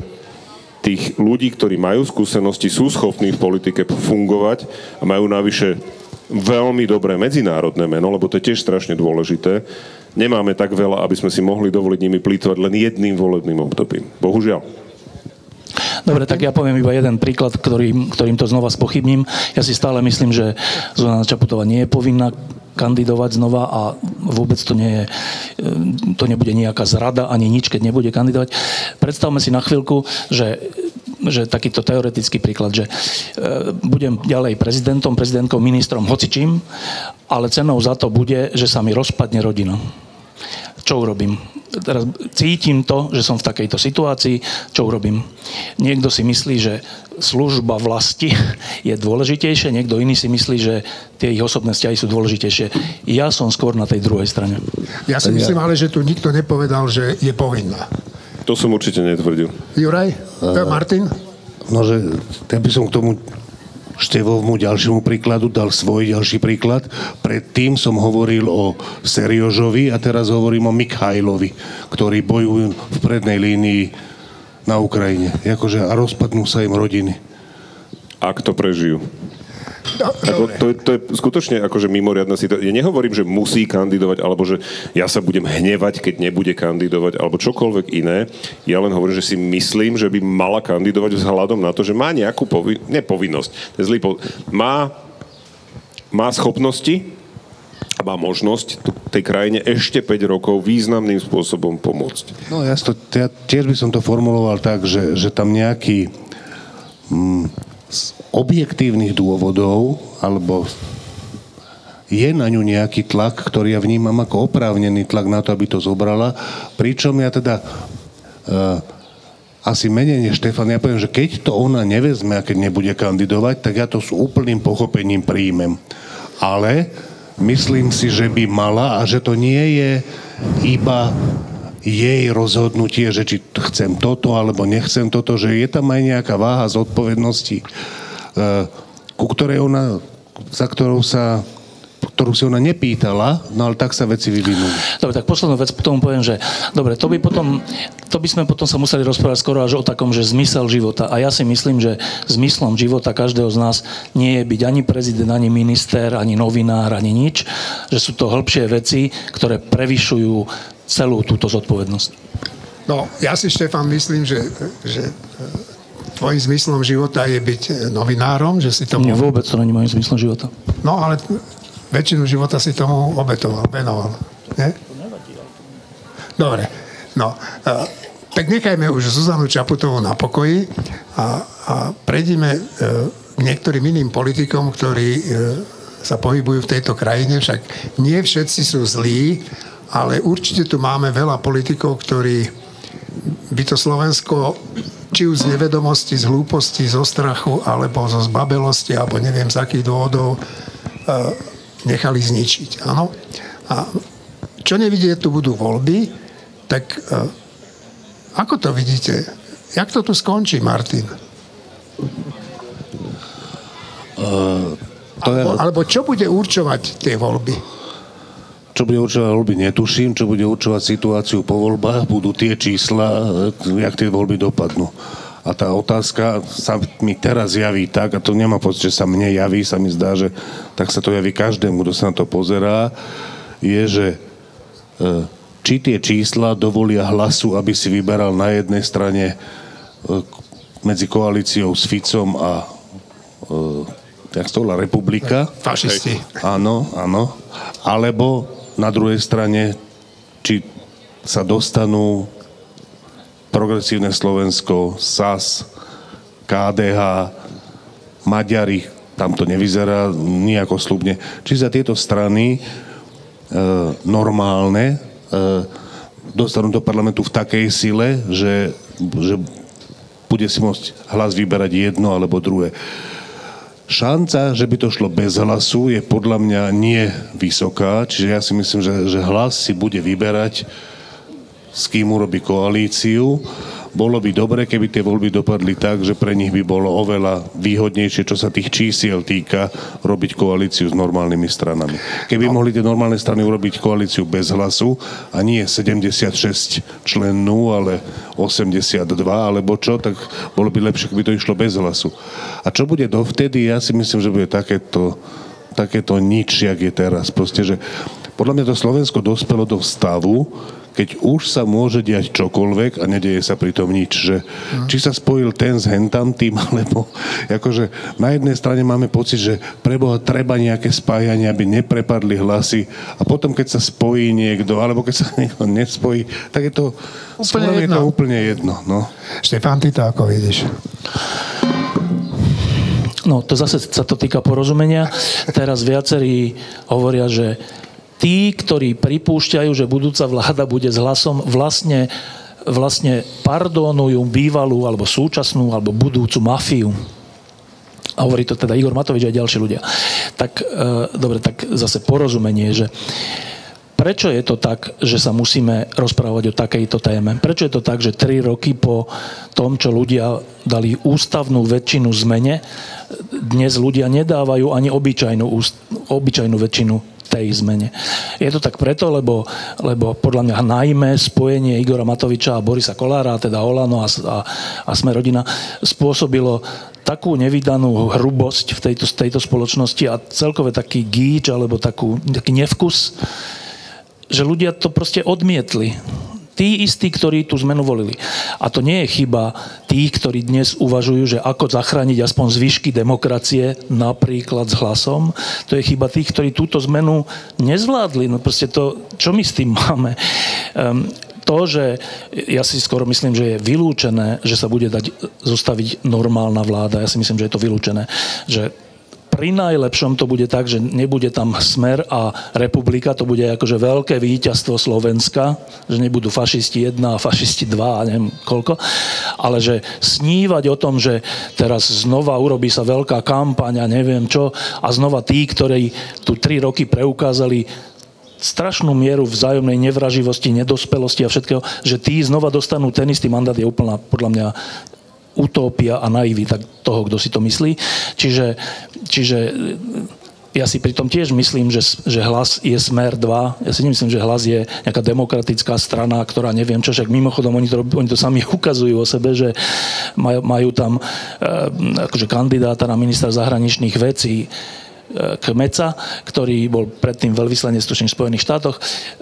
tých ľudí, ktorí majú skúsenosti, sú schopní v politike fungovať a majú navyše veľmi dobré medzinárodné meno, lebo to je tiež strašne dôležité. Nemáme tak veľa, aby sme si mohli dovoliť nimi plýtvať len jedným volebným obdobím. Bohužiaľ. Dobre, tak ja poviem iba jeden príklad, ktorým, ktorým to znova spochybním. Ja si stále myslím, že Zuzana Čaputová nie je povinná kandidovať znova a vôbec to, nie je, to nebude nejaká zrada ani nič, keď nebude kandidovať. Predstavme si na chvíľku, že že takýto teoretický príklad, že e, budem ďalej prezidentom, prezidentkou, ministrom, hocičím, ale cenou za to bude, že sa mi rozpadne rodina. Čo urobím? Teraz cítim to, že som v takejto situácii, čo urobím. Niekto si myslí, že služba vlasti je dôležitejšia, niekto iný si myslí, že tie ich osobné vzťahy sú dôležitejšie. Ja som skôr na tej druhej strane. Ja si myslím ale, že tu nikto nepovedal, že je povinná. To som určite netvrdil. Juraj? Uh, Martin? No, že ja by som k tomu Števovmu ďalšiemu príkladu dal svoj ďalší príklad. Predtým som hovoril o Seriožovi a teraz hovorím o Mikhajlovi, ktorí bojujú v prednej línii na Ukrajine. Jakože, a rozpadnú sa im rodiny. Ak to prežijú. No, Ako, to, je, to je skutočne akože mimoriadná situácia. Ja nehovorím, že musí kandidovať, alebo že ja sa budem hnevať, keď nebude kandidovať, alebo čokoľvek iné. Ja len hovorím, že si myslím, že by mala kandidovať vzhľadom na to, že má nejakú povi- nepovinnosť. Po- má, má schopnosti má možnosť tej krajine ešte 5 rokov významným spôsobom pomôcť. No ja, to, ja tiež by som to formuloval tak, že, že tam nejaký mm, z objektívnych dôvodov, alebo je na ňu nejaký tlak, ktorý ja vnímam ako oprávnený tlak na to, aby to zobrala. Pričom ja teda uh, asi menej než Štefan, ja poviem, že keď to ona nevezme a keď nebude kandidovať, tak ja to s úplným pochopením príjmem. Ale myslím si, že by mala a že to nie je iba jej rozhodnutie, že či chcem toto alebo nechcem toto, že je tam aj nejaká váha zodpovednosti, e, ku ktorej ona, za ktorou sa ktorú si ona nepýtala, no ale tak sa veci vyvinuli. Dobre, tak poslednú vec potom poviem, že dobre, to by potom, to by sme potom sa museli rozprávať skoro až o takom, že zmysel života. A ja si myslím, že zmyslom života každého z nás nie je byť ani prezident, ani minister, ani novinár, ani nič, že sú to hĺbšie veci, ktoré prevyšujú celú túto zodpovednosť. No, ja si, Štefan, myslím, že, že e, tvojim zmyslom života je byť e, novinárom, že si tomu... Nie, vôbec to není môjim zmyslom života. No, ale väčšinu života si tomu obetoval, venoval. Nie? Dobre. No, uh, tak nechajme už Zuzanu Čaputovú na pokoji a, a prejdime k niektorým iným politikom, ktorí uh, sa pohybujú v tejto krajine. Však nie všetci sú zlí, ale určite tu máme veľa politikov, ktorí by to Slovensko či už z nevedomosti, z hlúposti, zo strachu, alebo zo zbabelosti, alebo neviem z akých dôvodov, nechali zničiť. Áno? A čo nevidie, tu budú voľby, tak ako to vidíte? Jak to tu skončí, Martin? Uh, to je... alebo, alebo čo bude určovať tie voľby? Čo bude určovať voľby, netuším. Čo bude určovať situáciu po voľbách, budú tie čísla, jak tie voľby dopadnú. A tá otázka sa mi teraz javí tak, a to nemá pocit, že sa mne javí, sa mi zdá, že tak sa to javí každému, kto sa na to pozerá, je, že e, či tie čísla dovolia hlasu, aby si vyberal na jednej strane e, medzi koalíciou s Ficom a e, jak to republika. Fašisti. Áno, áno. Alebo na druhej strane, či sa dostanú Progresívne Slovensko, SAS, KDH, Maďari, tam to nevyzerá nejako slubne. Či za tieto strany e, normálne e, dostanú do parlamentu v takej sile, že, že bude si môcť hlas vyberať jedno alebo druhé. Šanca, že by to šlo bez hlasu, je podľa mňa nie vysoká, čiže ja si myslím, že, že hlas si bude vyberať, s kým urobí koalíciu. Bolo by dobre, keby tie voľby dopadli tak, že pre nich by bolo oveľa výhodnejšie, čo sa tých čísiel týka, robiť koalíciu s normálnymi stranami. Keby mohli tie normálne strany urobiť koalíciu bez hlasu a nie 76 člennú, ale 82 alebo čo, tak bolo by lepšie, keby to išlo bez hlasu. A čo bude dovtedy, ja si myslím, že bude takéto, takéto nič, jak je teraz. Proste, že podľa mňa to Slovensko dospelo do stavu, keď už sa môže diať čokoľvek a nedieje sa pritom nič. Že, no. Či sa spojil ten s tým, alebo akože na jednej strane máme pocit, že preboha treba nejaké spájanie, aby neprepadli hlasy a potom keď sa spojí niekto, alebo keď sa niekto nespojí, tak je to úplne jedno. Je to úplne jedno no. Štefán, ty to ako vidíš? No, to zase sa to týka porozumenia. Teraz viacerí hovoria, že tí, ktorí pripúšťajú, že budúca vláda bude s hlasom, vlastne, vlastne pardonujú bývalú alebo súčasnú alebo budúcu mafiu. A hovorí to teda Igor Matovič a ďalší ľudia. Tak, e, dobre, tak zase porozumenie, že prečo je to tak, že sa musíme rozprávať o takejto téme? Prečo je to tak, že tri roky po tom, čo ľudia dali ústavnú väčšinu zmene, dnes ľudia nedávajú ani obyčajnú, obyčajnú väčšinu tej zmene. Je to tak preto, lebo, lebo podľa mňa najmä spojenie Igora Matoviča a Borisa Kolára, teda Olano a, a, a Sme rodina, spôsobilo takú nevydanú hrubosť v tejto, tejto spoločnosti a celkové taký gíč alebo takú, taký nevkus, že ľudia to proste odmietli tí istí, ktorí tú zmenu volili. A to nie je chyba tých, ktorí dnes uvažujú, že ako zachrániť aspoň zvyšky demokracie, napríklad s hlasom. To je chyba tých, ktorí túto zmenu nezvládli. No proste to, čo my s tým máme? Um, to, že ja si skoro myslím, že je vylúčené, že sa bude dať zostaviť normálna vláda. Ja si myslím, že je to vylúčené. Že pri najlepšom to bude tak, že nebude tam smer a republika, to bude akože veľké víťazstvo Slovenska, že nebudú fašisti 1 a fašisti 2 a neviem koľko, ale že snívať o tom, že teraz znova urobí sa veľká kampaň a neviem čo a znova tí, ktorí tu 3 roky preukázali strašnú mieru vzájomnej nevraživosti, nedospelosti a všetkého, že tí znova dostanú ten istý mandát je úplná, podľa mňa, utópia a naivita toho, kto si to myslí. Čiže, čiže ja si pritom tiež myslím, že, že hlas je smer 2. Ja si nemyslím, že hlas je nejaká demokratická strana, ktorá neviem čo, však mimochodom oni to, oni to sami ukazujú o sebe, že majú, majú tam e, akože kandidáta na ministra zahraničných vecí, Kmeca, ktorý bol predtým veľvyslanec v Spojených štátoch,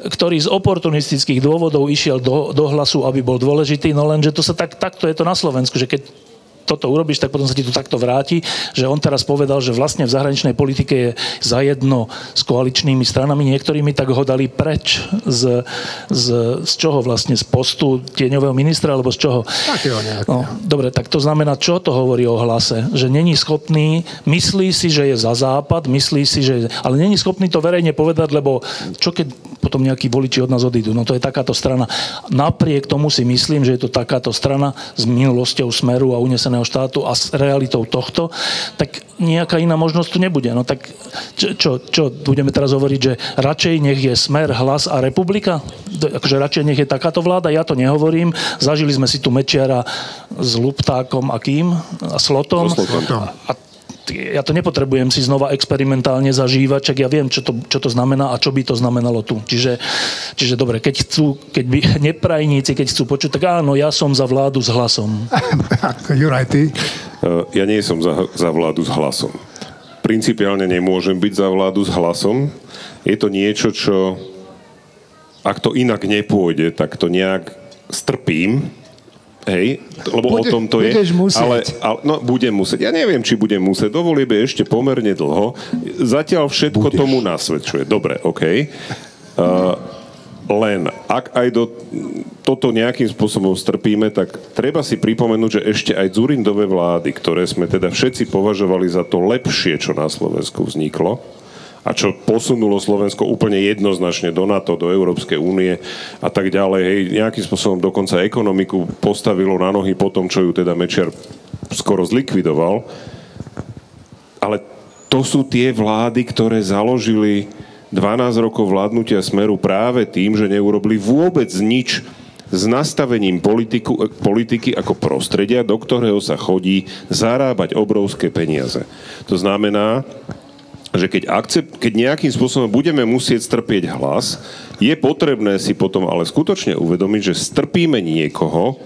ktorý z oportunistických dôvodov išiel do, do hlasu, aby bol dôležitý, no len, že to sa tak, takto je to na Slovensku, že keď toto urobíš, tak potom sa ti to takto vráti, že on teraz povedal, že vlastne v zahraničnej politike je zajedno s koaličnými stranami niektorými, tak ho dali preč z, z, z čoho vlastne, z postu tieňového ministra, alebo z čoho? Takého no, dobre, tak to znamená, čo to hovorí o hlase? Že není schopný, myslí si, že je za západ, myslí si, že je, ale není schopný to verejne povedať, lebo čo keď potom nejakí voliči od nás odídu? No to je takáto strana. Napriek tomu si myslím, že je to takáto strana s minulosťou Smeru a uneseného právneho štátu a s realitou tohto, tak nejaká iná možnosť tu nebude. No tak čo, čo, čo budeme teraz hovoriť, že radšej nech je smer, hlas a republika? Akože radšej nech je takáto vláda? Ja to nehovorím. Zažili sme si tu Mečiara s Luptákom a kým? A Slotom. A ja to nepotrebujem si znova experimentálne zažívať, čak ja viem, čo to, čo to znamená a čo by to znamenalo tu. Čiže, čiže dobre, keď chcú, keď by neprajníci, keď chcú počuť, tak áno, ja som za vládu s hlasom. Juraj, ty? E, ja nie som za, za vládu s hlasom. Principiálne nemôžem byť za vládu s hlasom. Je to niečo, čo ak to inak nepôjde, tak to nejak strpím, Hej, lebo Bude, o tom to je. Musieť. Ale, ale, no, budem musieť. Ja neviem, či budem musieť. Do volieb je ešte pomerne dlho. Zatiaľ všetko Budeš. tomu nasvedčuje. Dobre, OK. Uh, len ak aj do, toto nejakým spôsobom strpíme, tak treba si pripomenúť, že ešte aj Zurindové vlády, ktoré sme teda všetci považovali za to lepšie, čo na Slovensku vzniklo, a čo posunulo Slovensko úplne jednoznačne do NATO, do Európskej únie a tak ďalej. Hej, nejakým spôsobom dokonca ekonomiku postavilo na nohy po tom, čo ju teda Mečiar skoro zlikvidoval. Ale to sú tie vlády, ktoré založili 12 rokov vládnutia Smeru práve tým, že neurobili vôbec nič s nastavením politiku, politiky ako prostredia, do ktorého sa chodí zarábať obrovské peniaze. To znamená, že keď, akcept, keď nejakým spôsobom budeme musieť strpieť hlas, je potrebné si potom ale skutočne uvedomiť, že strpíme niekoho,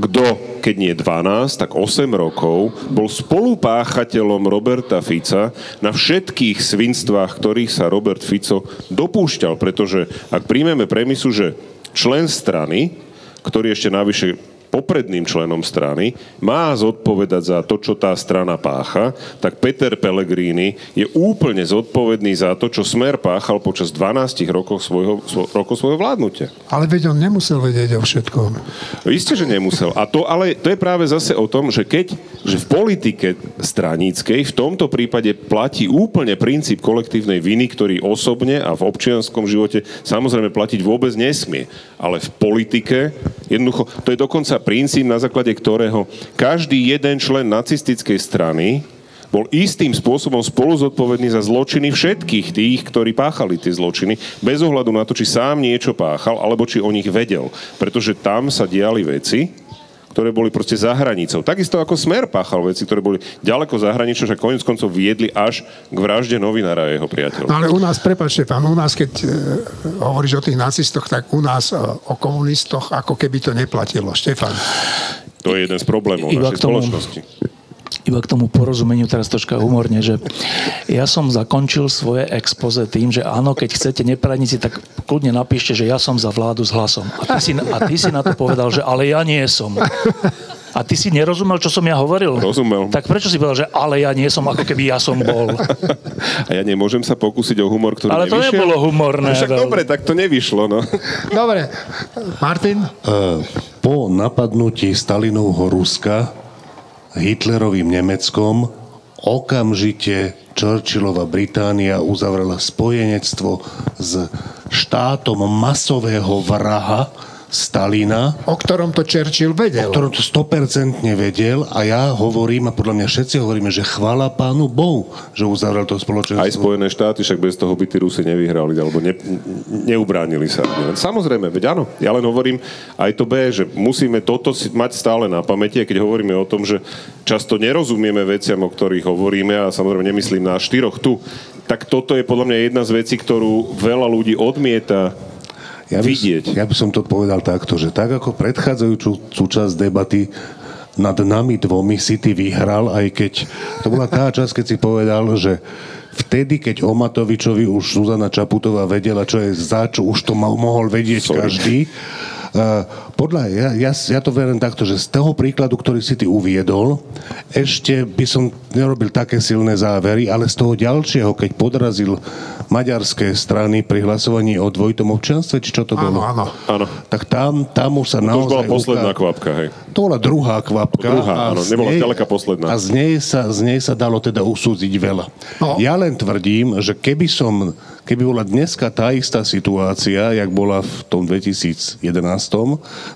kto, keď nie 12, tak 8 rokov, bol spolupáchateľom Roberta Fica na všetkých svinstvách, ktorých sa Robert Fico dopúšťal. Pretože ak príjmeme premisu, že člen strany, ktorý ešte navyše popredným členom strany, má zodpovedať za to, čo tá strana pácha, tak Peter Pellegrini je úplne zodpovedný za to, čo Smer páchal počas 12 rokov svojho, svo, rokov svojho vládnutia. Ale veď on nemusel vedieť o všetkom. Isté, že nemusel. A to, ale to je práve zase o tom, že keď že v politike straníckej v tomto prípade platí úplne princíp kolektívnej viny, ktorý osobne a v občianskom živote samozrejme platiť vôbec nesmie. Ale v politike jednoducho, to je dokonca princíp, na základe ktorého každý jeden člen nacistickej strany bol istým spôsobom spolu zodpovedný za zločiny všetkých tých, ktorí páchali tie zločiny, bez ohľadu na to, či sám niečo páchal, alebo či o nich vedel. Pretože tam sa diali veci, ktoré boli proste za hranicou. Takisto ako Smer páchal veci, ktoré boli ďaleko za hranicou, že konec koncov viedli až k vražde novinára a jeho priateľov. No ale u nás, prepáč Štefan, u nás, keď e, hovoríš o tých nacistoch, tak u nás e, o komunistoch ako keby to neplatilo. Štefan. To je jeden z problémov Iba našej tomu- spoločnosti. Iba k tomu porozumeniu teraz troška humorne, že ja som zakončil svoje expoze tým, že áno, keď chcete neprajníci, tak kľudne napíšte, že ja som za vládu s hlasom. A ty si, a ty si na to povedal, že ale ja nie som. A ty si nerozumel, čo som ja hovoril? Rozumel. Tak prečo si povedal, že ale ja nie som, ako keby ja som bol? A ja nemôžem sa pokúsiť o humor, ktorý Ale to nevyšiel? nebolo humorné. No však veľmi. dobre, tak to nevyšlo, no. Dobre, Martin? E, Po napadnutí Stalinovho Ruska Hitlerovým Nemeckom okamžite Churchillova Británia uzavrela spojenectvo s štátom masového vraha Stalina, O ktorom to Churchill vedel. ktorom to 100% vedel a ja hovorím, a podľa mňa všetci hovoríme, že chvala pánu Bohu, že uzavrel to spoločenstvo. Aj Spojené štáty, však bez toho by tí Rusi nevyhrali, alebo ne, neubránili sa. Samozrejme, veď áno, ja len hovorím aj to B, že musíme toto si mať stále na pamäti, keď hovoríme o tom, že často nerozumieme veciam, o ktorých hovoríme, a samozrejme nemyslím na štyroch tu, tak toto je podľa mňa jedna z vecí, ktorú veľa ľudí odmieta ja by, vidieť. Ja by som to povedal takto, že tak ako predchádzajúcu súčasť debaty nad nami dvomi si ty vyhral, aj keď to bola tá časť, keď si povedal, že vtedy, keď o Matovičovi už Zuzana Čaputová vedela, čo je zač, už to mal, mohol vedieť Sorry. každý. Uh, podľa, ja, ja, ja to verím takto, že z toho príkladu, ktorý si ty uviedol, ešte by som nerobil také silné závery, ale z toho ďalšieho, keď podrazil maďarské strany pri hlasovaní o dvojitom občianstve, či čo to bolo? áno. Áno. Tak tam, tam už sa To naozaj... už bola posledná uká- kvapka, hej. To bola druhá kvapka. Druhá, a áno, z nebola ďaleka posledná. A z nej, sa, z nej sa dalo teda usúdiť veľa. No. Ja len tvrdím, že keby som, keby bola dneska tá istá situácia, jak bola v tom 2011,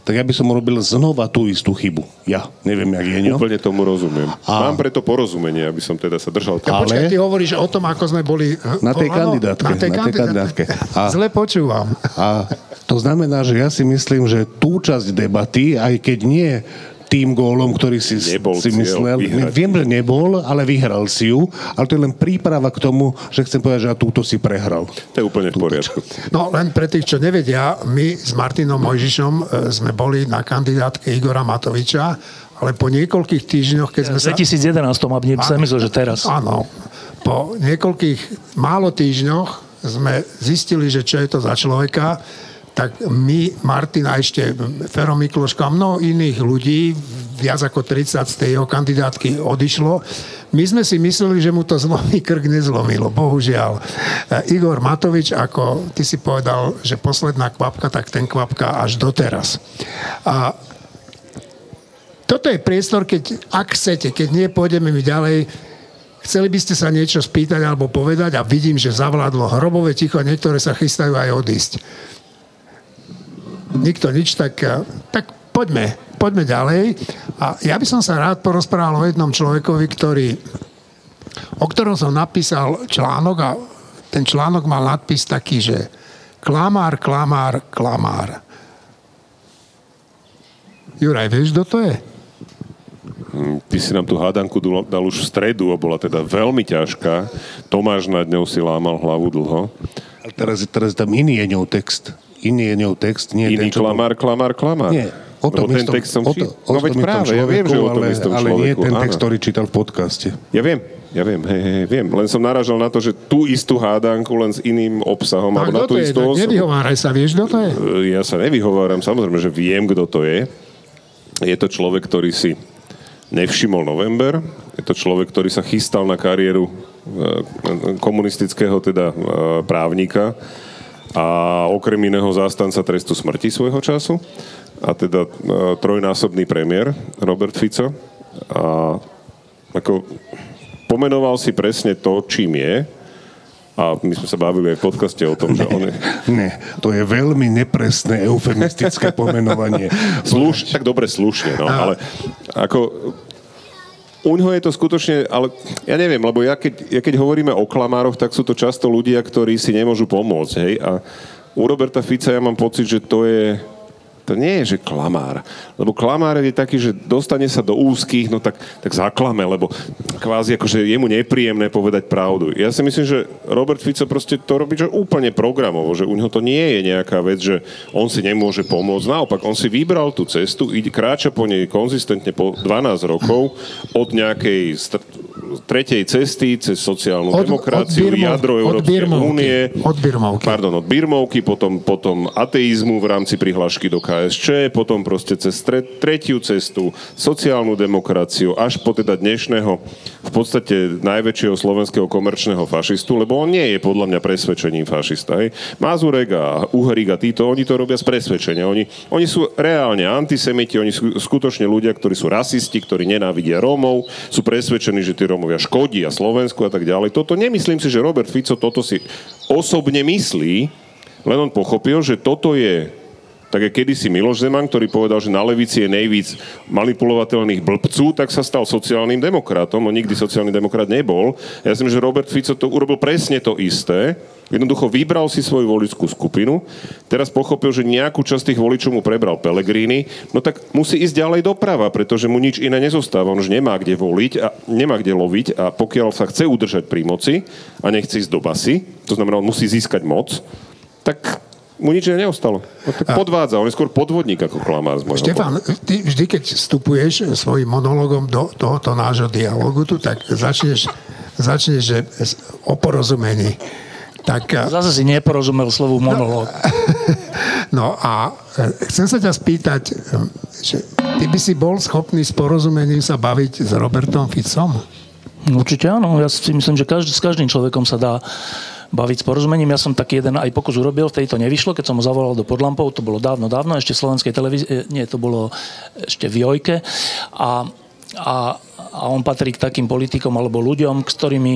tak ja by som robil znova tú istú chybu. Ja, neviem, jak je, ňo. Úplne tomu rozumiem. A- Mám preto porozumenie, aby som teda sa držal. Ja, Ale- počkaj, ty hovoríš o tom, ako sme boli... eh, Na tej kandidátke, Na tej, na tej kandidátke. A- Zle počúvam. A to znamená, že ja si myslím, že tú časť debaty, aj keď nie tým gólom, ktorý si, Nebol si myslel. vyhrať. Viem, že nebol, ale vyhral si ju. Ale to je len príprava k tomu, že chcem povedať, že a túto si prehral. To je úplne v poriadku. No len pre tých, čo nevedia, my s Martinom Mojžišom e, sme boli na kandidátke Igora Matoviča, ale po niekoľkých týždňoch, keď sme sa... 2011 a mne sa myslel, že teraz. Áno. Po niekoľkých málo týždňoch sme zistili, že čo je to za človeka, tak my, a ešte Fero Mikloško a mnoho iných ľudí, viac ako 30 z tej jeho kandidátky odišlo. My sme si mysleli, že mu to zlomí krk nezlomilo, bohužiaľ. E, Igor Matovič, ako ty si povedal, že posledná kvapka, tak ten kvapka až doteraz. A toto je priestor, keď, ak chcete, keď nie, pôjdeme my ďalej. Chceli by ste sa niečo spýtať alebo povedať a vidím, že zavládlo hrobové ticho, niektoré sa chystajú aj odísť. Nikto nič, tak, eh, tak poďme, poďme ďalej. A ja by som sa rád porozprával o jednom človekovi, ktorý, o ktorom som napísal článok a ten článok mal nadpis taký, že klamár, klamár, klamár. Juraj, vieš, kto to je? Hm, Ty si nám tú hádanku dal- už v stredu a bola teda veľmi ťažká. Tomáš nad ňou si lámal hlavu dlho. Ale teraz, teraz tam iný je ňou text. Iný je ňou text, nie Iný ten, čo bol- klamár, klamár, klamár. Nie, o tom Lebo istom, text som o, či... to, o No veď práve, ja viem, že o tom ale, istom ale človeku. nie ten áno. text, ktorý čítal v podcaste. Ja viem, ja viem, hej, hej, viem. Len som naražal na to, že tú istú hádanku len s iným obsahom, A alebo na tú to je? istú Tak osobu. Nevyhováraj sa, vieš, kto to je? E, Ja sa nevyhováram, samozrejme, že viem, kto to je. Je to človek, ktorý si nevšimol november. Je to človek, ktorý sa chystal na kariéru e, komunistického teda e, právnika a okrem iného zástanca trestu smrti svojho času a teda e, trojnásobný premiér Robert Fico. A ako pomenoval si presne to, čím je. A my sme sa bavili aj v podcaste o tom, že on je... Nie, to je veľmi nepresné eufemistické pomenovanie. Sluš, tak dobre slušne, no, ale ako u ňoho je to skutočne, ale ja neviem, lebo ja keď, ja keď hovoríme o klamároch, tak sú to často ľudia, ktorí si nemôžu pomôcť, hej, a u Roberta Fica ja mám pocit, že to je to nie je, že klamár. Lebo klamár je taký, že dostane sa do úzkých, no tak, tak zaklame, lebo kvázi akože je mu nepríjemné povedať pravdu. Ja si myslím, že Robert Fico proste to robí že úplne programovo, že u neho to nie je nejaká vec, že on si nemôže pomôcť. Naopak, on si vybral tú cestu, ide, kráča po nej konzistentne po 12 rokov od nejakej tretej cesty cez sociálnu od, demokraciu, od Birmov, jadro Európskej od únie. Od Birmovky. Pardon, od Birmovky, potom, potom ateizmu v rámci prihlášky do KSČ, potom proste cez tre, tretiu cestu, sociálnu demokraciu, až po teda dnešného v podstate najväčšieho slovenského komerčného fašistu, lebo on nie je podľa mňa presvedčením fašista. Hej. Mazurek a Uhrik a títo, oni to robia z presvedčenia. Oni, oni sú reálne antisemiti, oni sú skutočne ľudia, ktorí sú rasisti, ktorí nenávidia Rómov, sú presvedčení, že tí Rómovia škodia Slovensku a tak ďalej. Toto nemyslím si, že Robert Fico toto si osobne myslí, len on pochopil, že toto je tak je kedysi Miloš Zeman, ktorý povedal, že na levici je nejvíc manipulovateľných blbcú, tak sa stal sociálnym demokratom. On nikdy sociálny demokrat nebol. Ja myslím, že Robert Fico to urobil presne to isté. Jednoducho vybral si svoju voličskú skupinu, teraz pochopil, že nejakú časť tých voličov mu prebral Pelegrini, no tak musí ísť ďalej doprava, pretože mu nič iné nezostáva. On už nemá kde voliť a nemá kde loviť a pokiaľ sa chce udržať pri moci a nechce ísť do basy, to znamená, on musí získať moc, tak mu nič neostalo. Tak podvádza, on je skôr podvodník ako klamár z Štefan, ty vždy, keď vstupuješ svojim monológom do tohoto nášho dialogu, tu, tak začneš, začneš že o porozumení. Tak, Zase si neporozumel slovu monológ. No, no a e, chcem sa ťa spýtať, e, že ty by si bol schopný s porozumením sa baviť s Robertom Ficom? Určite áno. Ja si myslím, že každý, s každým človekom sa dá baviť s porozumením. Ja som taký jeden aj pokus urobil, vtedy to nevyšlo, keď som ho zavolal do Podlampov, to bolo dávno, dávno, ešte v slovenskej televízii, e, nie, to bolo ešte v Jojke. A, a, a on patrí k takým politikom alebo ľuďom, s ktorými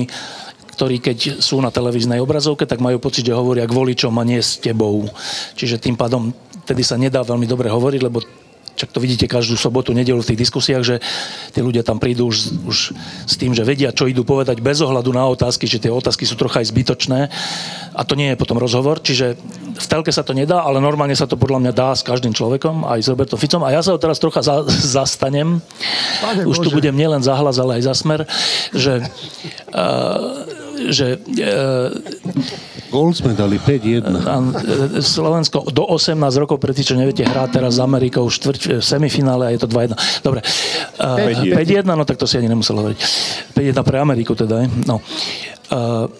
ktorí keď sú na televíznej obrazovke, tak majú pocit, že hovoria k voličom a nie s tebou. Čiže tým pádom tedy sa nedá veľmi dobre hovoriť, lebo Čak to vidíte každú sobotu, nedelu v tých diskusiách, že tí ľudia tam prídu už, už s tým, že vedia, čo idú povedať bez ohľadu na otázky, že tie otázky sú trocha aj zbytočné a to nie je potom rozhovor. Čiže v telke sa to nedá, ale normálne sa to podľa mňa dá s každým človekom, aj s Robertom Ficom. A ja sa ho teraz trocha za, zastanem. Pane už Bože. tu budem nielen za hlas, ale aj za smer, že, uh, že uh, Gól sme dali 5-1. E, Slovensko do 18 rokov, pre tých, čo neviete, hrá teraz s Amerikou štvrť v semifinále a je to 2-1. Dobre. 5-1. 5-1, no tak to si ani nemusel hovoriť. 5-1 pre Ameriku teda. No. Uh,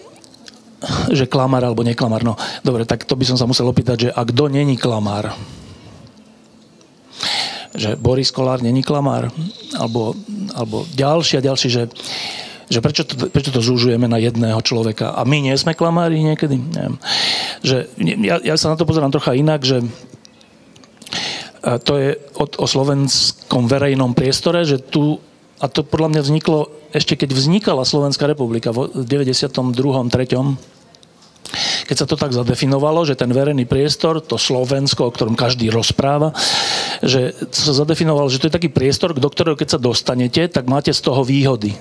že klamár alebo neklamár. No, dobre, tak to by som sa musel opýtať, že a kto není klamár? Že Boris Kolár není klamár? Alebo, alebo ďalší a ďalší, že že prečo to, prečo to zúžujeme na jedného človeka? A my nie sme klamári niekedy? Neviem. Že, ja, ja sa na to pozerám trocha inak, že to je o, o slovenskom verejnom priestore, že tu, a to podľa mňa vzniklo ešte keď vznikala Slovenská republika v 92. 3 keď sa to tak zadefinovalo, že ten verejný priestor, to Slovensko, o ktorom každý rozpráva, že sa zadefinovalo, že to je taký priestor, do ktorého keď sa dostanete, tak máte z toho výhody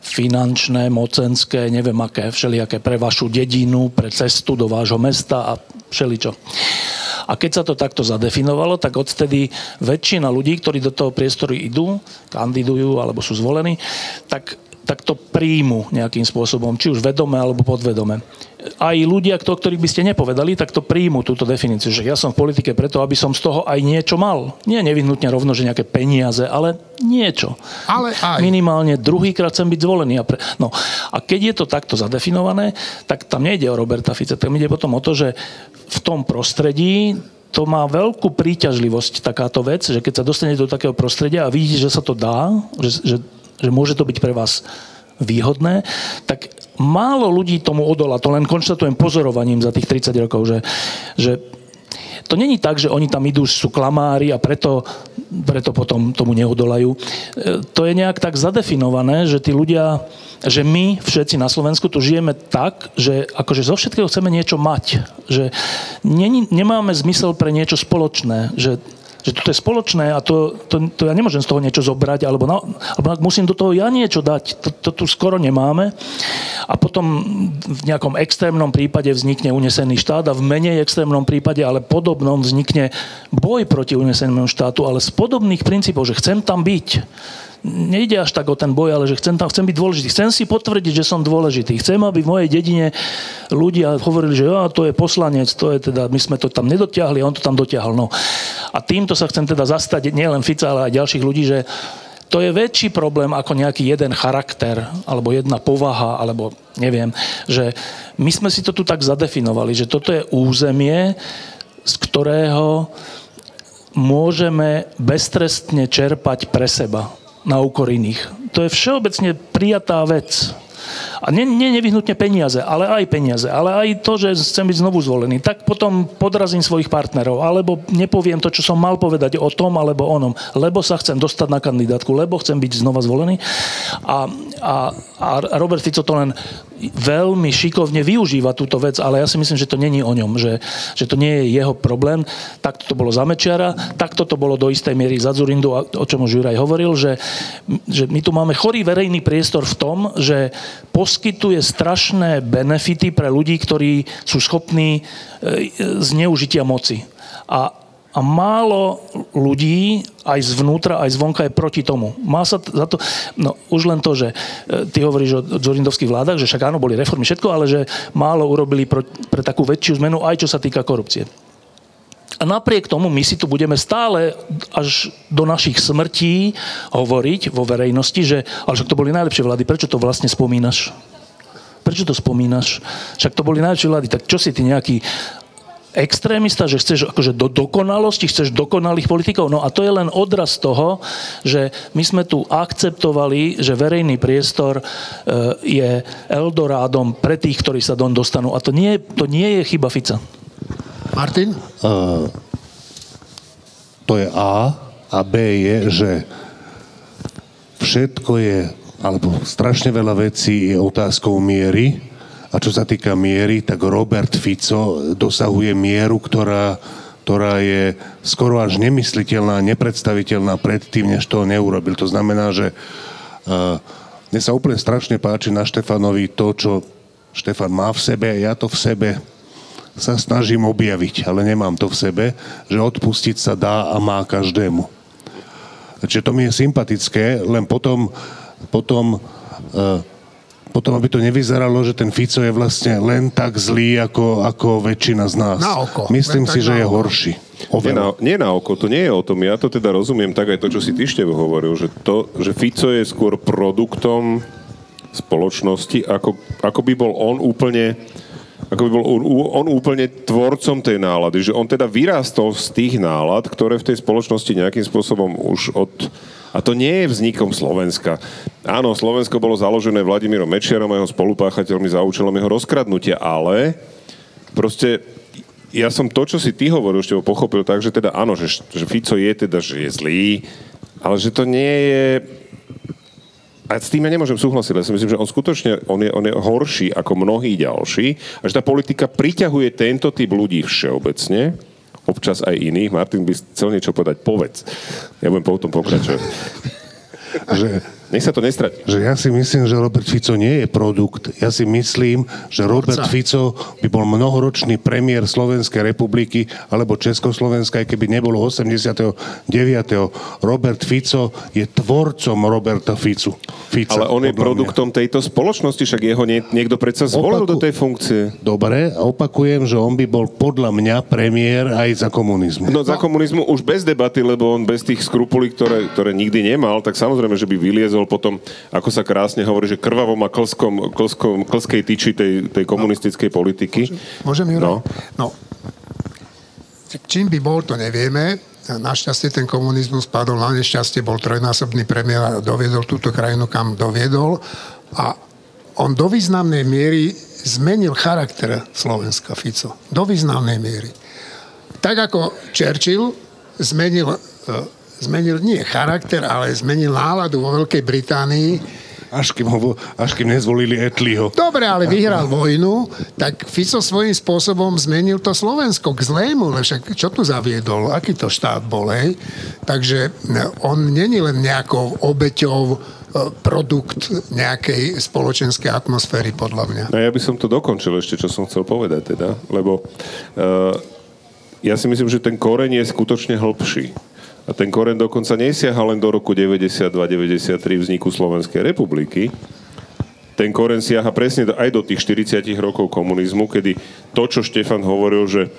finančné, mocenské, neviem aké, všelijaké pre vašu dedinu, pre cestu do vášho mesta a všeličo. A keď sa to takto zadefinovalo, tak odtedy väčšina ľudí, ktorí do toho priestoru idú, kandidujú alebo sú zvolení, tak tak to príjmu nejakým spôsobom, či už vedome alebo podvedome. Aj ľudia, to, ktorých by ste nepovedali, tak to príjmu túto definíciu, že ja som v politike preto, aby som z toho aj niečo mal. Nie nevyhnutne rovno, že nejaké peniaze, ale niečo. Ale aj. Minimálne druhýkrát chcem byť zvolený. A, pre... no. a keď je to takto zadefinované, tak tam nejde o Roberta Fice, tam ide potom o to, že v tom prostredí to má veľkú príťažlivosť takáto vec, že keď sa dostanete do takého prostredia a vidíte, že sa to dá, že, že že môže to byť pre vás výhodné, tak málo ľudí tomu odola. To len konštatujem pozorovaním za tých 30 rokov, že, že to není tak, že oni tam idú, sú klamári a preto, preto potom tomu neodolajú. E, to je nejak tak zadefinované, že tí ľudia, že my všetci na Slovensku tu žijeme tak, že akože zo všetkého chceme niečo mať. Že není, nemáme zmysel pre niečo spoločné. Že Že toto je spoločné a to, to, to ja nemôžem z toho niečo zobrať, alebo, na, alebo musím do toho ja niečo dať. To, to tu skoro nemáme. A potom v nejakom extrémnom prípade vznikne unesený štát a v menej extrémnom prípade, ale podobnom vznikne boj proti unesenému štátu, ale z podobných princípov, že chcem tam byť nejde až tak o ten boj, ale že chcem tam chcem byť dôležitý. Chcem si potvrdiť, že som dôležitý. Chcem, aby v mojej dedine ľudia hovorili, že ja, to je poslanec, to je teda, my sme to tam nedotiahli on to tam dotiahol. No. A týmto sa chcem teda zastať nielen Fica, ale aj ďalších ľudí, že to je väčší problém ako nejaký jeden charakter, alebo jedna povaha, alebo neviem, že my sme si to tu tak zadefinovali, že toto je územie, z ktorého môžeme beztrestne čerpať pre seba na úkor iných. To je všeobecne prijatá vec. A nie, nie nevyhnutne peniaze, ale aj peniaze, ale aj to, že chcem byť znovu zvolený. Tak potom podrazím svojich partnerov, alebo nepoviem to, čo som mal povedať o tom alebo onom, lebo sa chcem dostať na kandidátku, lebo chcem byť znova zvolený. A, a, a Robert Fico to len veľmi šikovne využíva túto vec, ale ja si myslím, že to není o ňom, že, že to nie je jeho problém. Takto to bolo za Mečiara, takto to bolo do istej miery za Zurindu, o čom už Juraj hovoril, že, že my tu máme chorý verejný priestor v tom, že poskytuje strašné benefity pre ľudí, ktorí sú schopní e, zneužitia moci. A a málo ľudí, aj zvnútra, aj zvonka je proti tomu. Má sa za to, no už len to, že e, ty hovoríš o Zorindovských vládach, že však áno, boli reformy, všetko, ale že málo urobili pro, pre takú väčšiu zmenu, aj čo sa týka korupcie. A napriek tomu my si tu budeme stále až do našich smrtí hovoriť vo verejnosti, že ale však to boli najlepšie vlády, prečo to vlastne spomínaš? Prečo to spomínaš? Však to boli najlepšie vlády, tak čo si ty nejaký extrémista, že chceš akože do dokonalosti, chceš dokonalých politikov. No a to je len odraz toho, že my sme tu akceptovali, že verejný priestor e, je Eldorádom pre tých, ktorí sa don dostanú. A to nie, to nie je chyba Fica. Martin? Uh, to je A. A B je, že všetko je, alebo strašne veľa vecí je otázkou miery a čo sa týka miery, tak Robert Fico dosahuje mieru, ktorá, ktorá je skoro až nemysliteľná, nepredstaviteľná predtým, než to neurobil. To znamená, že uh, mne sa úplne strašne páči na Štefanovi to, čo Štefan má v sebe, ja to v sebe sa snažím objaviť, ale nemám to v sebe, že odpustiť sa dá a má každému. Čiže to mi je sympatické, len potom, potom uh, potom, aby to nevyzeralo, že ten Fico je vlastne len tak zlý, ako, ako väčšina z nás. Na oko. Myslím si, že je horší. Nie na, nie na oko, to nie je o tom. Ja to teda rozumiem tak aj to, čo si ty ešte hovoril, že, to, že Fico je skôr produktom spoločnosti, ako, ako by bol on úplne ako by bol on úplne tvorcom tej nálady, že on teda vyrástol z tých nálad, ktoré v tej spoločnosti nejakým spôsobom už od a to nie je vznikom Slovenska. Áno, Slovensko bolo založené Vladimírom Mečiarom a jeho spolupáchateľmi za účelom jeho rozkradnutia, ale proste ja som to, čo si ty hovoril, ešte pochopil tak, že teda áno, že, že Fico je teda, že je zlý, ale že to nie je... A s tým ja nemôžem súhlasiť, ja si myslím, že on skutočne on je, on je horší ako mnohí ďalší a že tá politika priťahuje tento typ ľudí všeobecne, občas aj iných. Martin by chcel niečo povedať. Povedz. Ja budem potom pokračovať. že nech sa to nestratí. Že ja si myslím, že Robert Fico nie je produkt. Ja si myslím, že Robert Fico by bol mnohoročný premiér Slovenskej republiky alebo Československa, aj keby nebolo 89. Robert Fico je tvorcom Roberta Ficu. Fica, Ale on je produktom mňa. tejto spoločnosti, však jeho nie, niekto predsa zvolil Opaku... do tej funkcie. Dobre, a opakujem, že on by bol podľa mňa premiér aj za komunizmu. No za komunizmu už bez debaty, lebo on bez tých skrupulí, ktoré, ktoré nikdy nemal, tak samozrejme, že by vyliezol ukázal potom, ako sa krásne hovorí, že krvavom a klskom, klskom, klskej tyči tej, tej komunistickej politiky. Môžem, môžem No. no. Čím by bol, to nevieme. Našťastie ten komunizmus padol, na nešťastie bol trojnásobný premiér a doviedol túto krajinu, kam doviedol. A on do významnej miery zmenil charakter Slovenska, Fico. Do významnej miery. Tak ako Churchill zmenil e, zmenil nie charakter, ale zmenil náladu vo Veľkej Británii, Až kým, ho, až kým nezvolili Etliho. Dobre, ale vyhral vojnu, tak Fico svojím spôsobom zmenil to Slovensko k zlému, však čo tu zaviedol, aký to štát bol, hej? Takže on není len nejakou obeťou produkt nejakej spoločenskej atmosféry, podľa mňa. No ja by som to dokončil ešte, čo som chcel povedať teda, lebo uh, ja si myslím, že ten koreň je skutočne hĺbší. A ten koreň dokonca nesiaha len do roku 92-93 vzniku Slovenskej republiky. Ten koreň siaha presne aj do tých 40 rokov komunizmu, kedy to, čo Štefan hovoril, že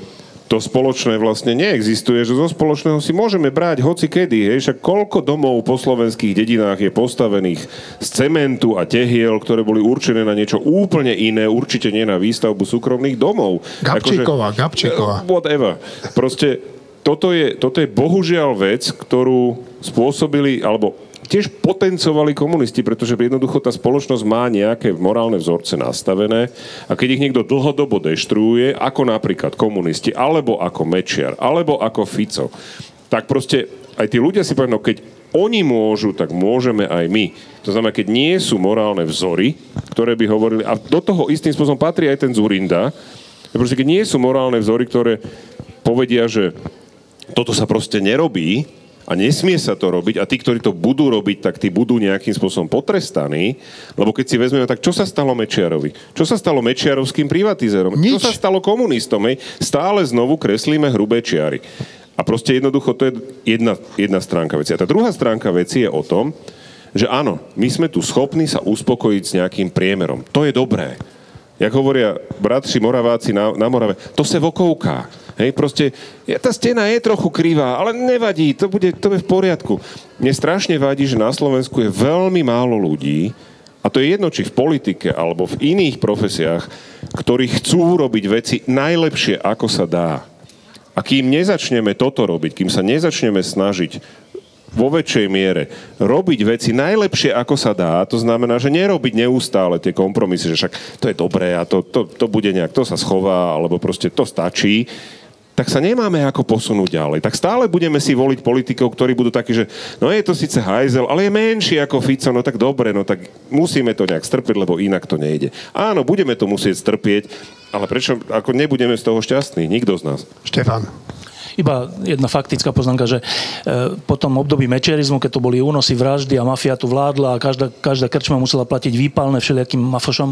to spoločné vlastne neexistuje, že zo spoločného si môžeme brať hoci kedy, hej, však koľko domov po slovenských dedinách je postavených z cementu a tehiel, ktoré boli určené na niečo úplne iné, určite nie na výstavbu súkromných domov. Gabčíková, akože, Gabčíková. Whatever. Proste toto je, toto je bohužiaľ vec, ktorú spôsobili, alebo tiež potencovali komunisti, pretože jednoducho tá spoločnosť má nejaké morálne vzorce nastavené a keď ich niekto dlhodobo deštruuje, ako napríklad komunisti, alebo ako Mečiar, alebo ako Fico, tak proste aj tí ľudia si povedal, no keď oni môžu, tak môžeme aj my. To znamená, keď nie sú morálne vzory, ktoré by hovorili, a do toho istým spôsobom patrí aj ten Zurinda, proste keď nie sú morálne vzory, ktoré povedia, že toto sa proste nerobí, a nesmie sa to robiť a tí, ktorí to budú robiť, tak tí budú nejakým spôsobom potrestaní, lebo keď si vezmeme, tak čo sa stalo Mečiarovi? Čo sa stalo Mečiarovským privatizerom? Nič. Čo sa stalo komunistom? Hej? Stále znovu kreslíme hrubé čiary. A proste jednoducho to je jedna, jedna stránka veci. A tá druhá stránka veci je o tom, že áno, my sme tu schopní sa uspokojiť s nejakým priemerom. To je dobré. Jak hovoria bratši Moraváci na, na Morave, to se vokovká. Hej, proste, ja, tá stena je trochu krivá, ale nevadí, to bude, to je v poriadku. Mne strašne vadí, že na Slovensku je veľmi málo ľudí, a to je jedno, či v politike alebo v iných profesiách, ktorí chcú robiť veci najlepšie, ako sa dá. A kým nezačneme toto robiť, kým sa nezačneme snažiť vo väčšej miere robiť veci najlepšie, ako sa dá, to znamená, že nerobiť neustále tie kompromisy, že však to je dobré a to, to, to bude nejak, to sa schová, alebo proste to stačí tak sa nemáme ako posunúť ďalej. Tak stále budeme si voliť politikov, ktorí budú takí, že no je to síce hajzel, ale je menší ako Fico, no tak dobre, no tak musíme to nejak strpiť, lebo inak to nejde. Áno, budeme to musieť strpieť, ale prečo, ako nebudeme z toho šťastní, nikto z nás. Štefan. Iba jedna faktická poznámka, že e, po tom období mečerizmu, keď to boli únosy, vraždy a mafia tu vládla a každá, každá krčma musela platiť výpalné všelijakým mafošom,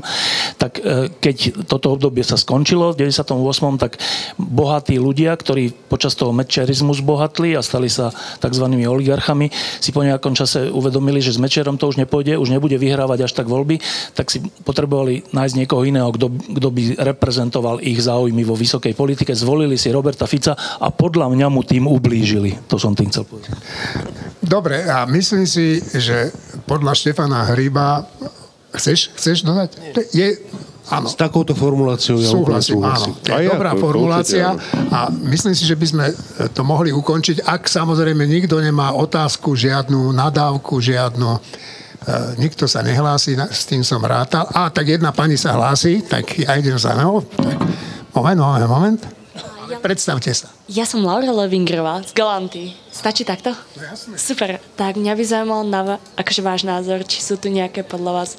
tak e, keď toto obdobie sa skončilo v 98., tak bohatí ľudia, ktorí počas toho mečerizmu zbohatli a stali sa tzv. oligarchami, si po nejakom čase uvedomili, že s mečerom to už nepôjde, už nebude vyhrávať až tak voľby, tak si potrebovali nájsť niekoho iného, kto, by reprezentoval ich záujmy vo vysokej politike. Zvolili si Roberta Fica a po podľa mňa mu tým ublížili. To som tým chcel povedať. Dobre, a myslím si, že podľa Štefana Hryba... Chceš, chceš dodať? Je, Áno. S takouto formuláciou ja súhlasím, áno. To je dobrá to, formulácia a myslím si, že by sme to mohli ukončiť, ak samozrejme nikto nemá otázku, žiadnu nadávku, žiadnu Uh, nikto sa nehlási, s tým som rátal. A tak jedna pani sa hlási, tak ja idem za ňou. Tak, moment, moment, moment. Ja... Predstavte sa. Ja som Laura Levingrová z Galanty. Stačí takto? No jasne. Super. Tak mňa by zaujímal na, akože váš názor, či sú tu nejaké podľa vás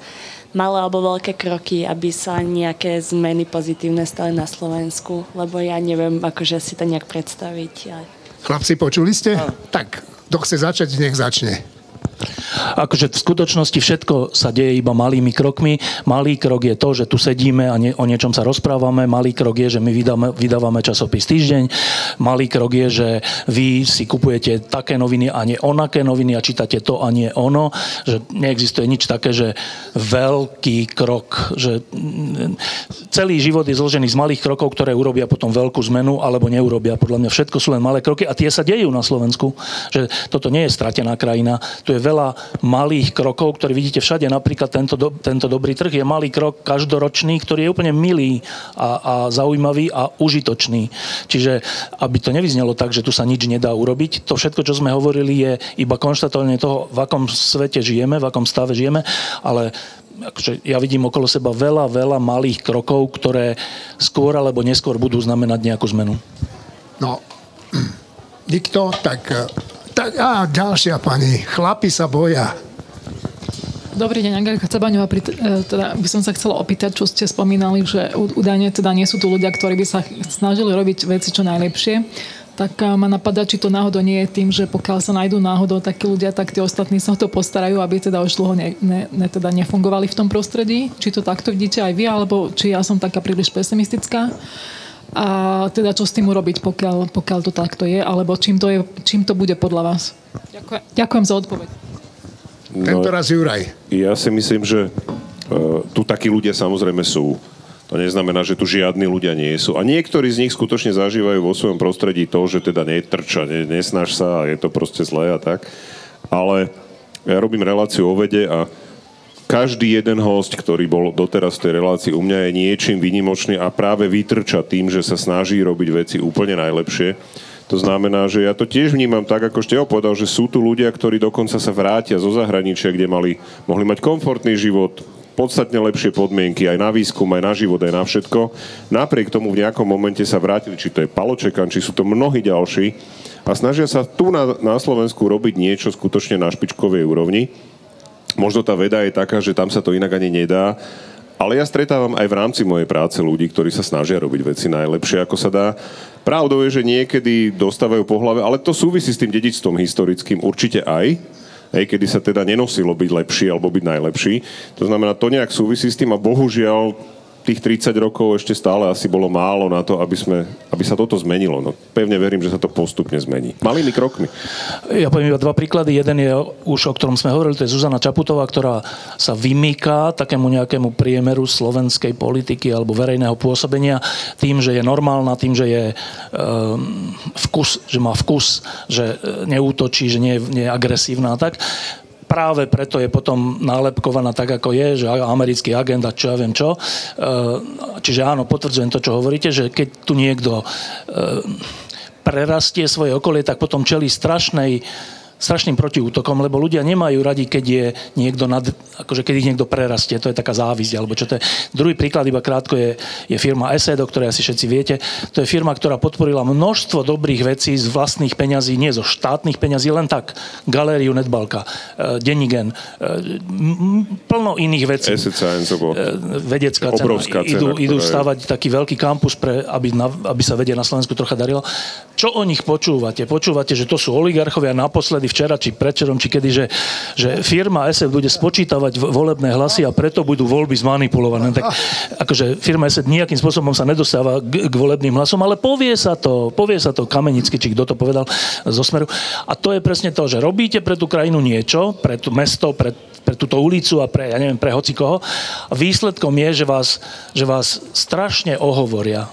malé alebo veľké kroky, aby sa nejaké zmeny pozitívne stali na Slovensku, lebo ja neviem, akože si to nejak predstaviť. Chlapci, počuli ste? A. Tak, kto chce začať, nech začne. Akože v skutočnosti všetko sa deje iba malými krokmi. Malý krok je to, že tu sedíme a nie, o niečom sa rozprávame. Malý krok je, že my vydáme, vydávame časopis Týždeň. Malý krok je, že vy si kupujete také noviny a nie onaké noviny a čítate to a nie ono. Že neexistuje nič také, že veľký krok. Že celý život je zložený z malých krokov, ktoré urobia potom veľkú zmenu alebo neurobia. Podľa mňa všetko sú len malé kroky a tie sa dejú na Slovensku. Že toto nie je stratená krajina. Tu je veľa malých krokov, ktoré vidíte všade. Napríklad tento, do, tento dobrý trh je malý krok každoročný, ktorý je úplne milý a, a zaujímavý a užitočný. Čiže aby to nevyznelo tak, že tu sa nič nedá urobiť, to všetko, čo sme hovorili, je iba konštatovanie toho, v akom svete žijeme, v akom stave žijeme, ale akože ja vidím okolo seba veľa, veľa malých krokov, ktoré skôr alebo neskôr budú znamenať nejakú zmenu. No, nikto, tak tak a ďalšia pani. Chlapi sa boja. Dobrý deň, Angelika Cabaňová. E, teda by som sa chcela opýtať, čo ste spomínali, že údajne teda nie sú tu ľudia, ktorí by sa snažili robiť veci čo najlepšie tak ma napadá, či to náhodou nie je tým, že pokiaľ sa nájdú náhodou takí ľudia, tak tí ostatní sa o to postarajú, aby teda už dlho ne, ne, ne, teda nefungovali v tom prostredí. Či to takto vidíte aj vy, alebo či ja som taká príliš pesimistická. A teda čo s tým urobiť, pokiaľ, pokiaľ to takto je, alebo čím to, je, čím to bude podľa vás? Ďakujem, ďakujem za odpoveď. No, Tento raz Juraj. Ja si myslím, že uh, tu takí ľudia samozrejme sú. To neznamená, že tu žiadni ľudia nie sú. A niektorí z nich skutočne zažívajú vo svojom prostredí to, že teda netrča, ne, nesnaž sa a je to proste zlé a tak. Ale ja robím reláciu o vede a každý jeden host, ktorý bol doteraz v tej relácii u mňa je niečím výnimočný a práve vytrča tým, že sa snaží robiť veci úplne najlepšie. To znamená, že ja to tiež vnímam tak, ako ste povedal, že sú tu ľudia, ktorí dokonca sa vrátia zo zahraničia, kde mali, mohli mať komfortný život, podstatne lepšie podmienky aj na výskum, aj na život, aj na všetko. Napriek tomu v nejakom momente sa vrátili, či to je Paločekan, či sú to mnohí ďalší a snažia sa tu na, na Slovensku robiť niečo skutočne na špičkovej úrovni. Možno tá veda je taká, že tam sa to inak ani nedá, ale ja stretávam aj v rámci mojej práce ľudí, ktorí sa snažia robiť veci najlepšie, ako sa dá. Pravdou je, že niekedy dostávajú po hlave, ale to súvisí s tým dedičstvom historickým určite aj, hej, kedy sa teda nenosilo byť lepší alebo byť najlepší. To znamená, to nejak súvisí s tým a bohužiaľ tých 30 rokov ešte stále asi bolo málo na to, aby, sme, aby sa toto zmenilo. No, pevne verím, že sa to postupne zmení. Malými krokmi. Ja poviem iba dva príklady. Jeden je už, o ktorom sme hovorili, to je Zuzana Čaputová, ktorá sa vymýka takému nejakému priemeru slovenskej politiky alebo verejného pôsobenia tým, že je normálna, tým, že je um, vkus, že má vkus, že e, neútočí, že nie, nie je agresívna a tak práve preto je potom nálepkovaná tak, ako je, že americký agent a čo ja viem čo. E, čiže áno, potvrdzujem to, čo hovoríte, že keď tu niekto e, prerastie svoje okolie, tak potom čelí strašnej strašným protiútokom, lebo ľudia nemajú radi, keď je niekto nad, akože keď ich niekto prerastie, to je taká závisť, alebo čo to je. Druhý príklad, iba krátko, je, je firma ESED, o ktorej asi všetci viete. To je firma, ktorá podporila množstvo dobrých vecí z vlastných peňazí, nie zo štátnych peňazí, len tak. Galériu Netbalka, e, Denigen, e, plno iných vecí. ESED Science, e, vedecká cena. Obrovská cena. Idú, idú stavať taký veľký kampus, pre, aby, na, aby sa vedie na Slovensku trocha darilo. Čo o nich počúvate? Počúvate, že to sú oligarchovia naposledy včera, či predčerom, či kedy, že, že firma SF bude spočítavať volebné hlasy a preto budú voľby zmanipulované. Tak akože firma SF nejakým spôsobom sa nedostáva k, k volebným hlasom, ale povie sa to, povie sa to Kamenicky, či kto to povedal zo Smeru. A to je presne to, že robíte pre tú krajinu niečo, pre tú mesto, pre pre túto ulicu a pre, ja neviem, pre hocikoho. A výsledkom je, že vás, že vás strašne ohovoria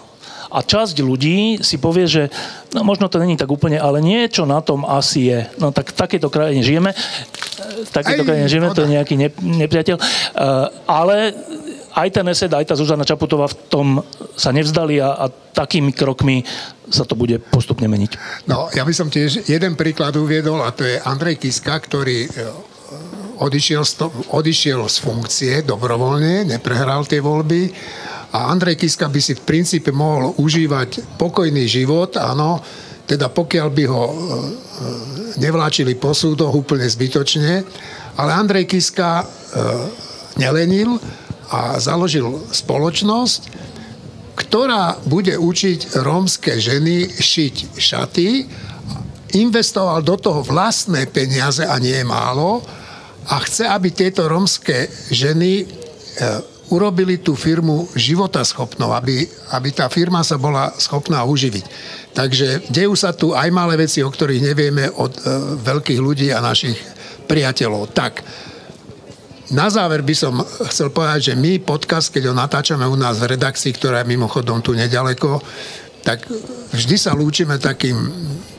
a časť ľudí si povie, že no, možno to není tak úplne, ale niečo na tom asi je. No tak v takejto krajine žijeme, v takejto krajine žijeme, to je nejaký ne, nepriateľ, uh, ale aj ten Esed, aj tá Zuzana Čaputová v tom sa nevzdali a, a takými krokmi sa to bude postupne meniť. No, ja by som tiež jeden príklad uviedol a to je Andrej Kiska, ktorý e, odišiel z, to, odišiel z funkcie dobrovoľne, neprehral tie voľby a Andrej Kiska by si v princípe mohol užívať pokojný život, áno, teda pokiaľ by ho e, e, nevláčili po súdoch úplne zbytočne, ale Andrej Kiska e, nelenil a založil spoločnosť, ktorá bude učiť rómske ženy šiť šaty, investoval do toho vlastné peniaze a nie málo. A chce, aby tieto rómske ženy urobili tú firmu životaschopnou, aby, aby tá firma sa bola schopná uživiť. Takže dejú sa tu aj malé veci, o ktorých nevieme od e, veľkých ľudí a našich priateľov. Tak, na záver by som chcel povedať, že my podcast, keď ho natáčame u nás v redakcii, ktorá je mimochodom tu nedaleko, tak vždy sa lúčime takým,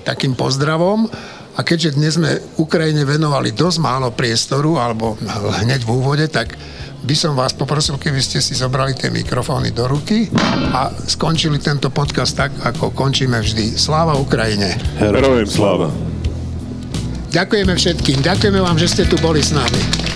takým pozdravom a keďže dnes sme Ukrajine venovali dosť málo priestoru, alebo hneď v úvode, tak by som vás poprosil, keby ste si zobrali tie mikrofóny do ruky a skončili tento podcast tak, ako končíme vždy. Sláva Ukrajine. Herojem sláva. Ďakujeme všetkým. Ďakujeme vám, že ste tu boli s nami.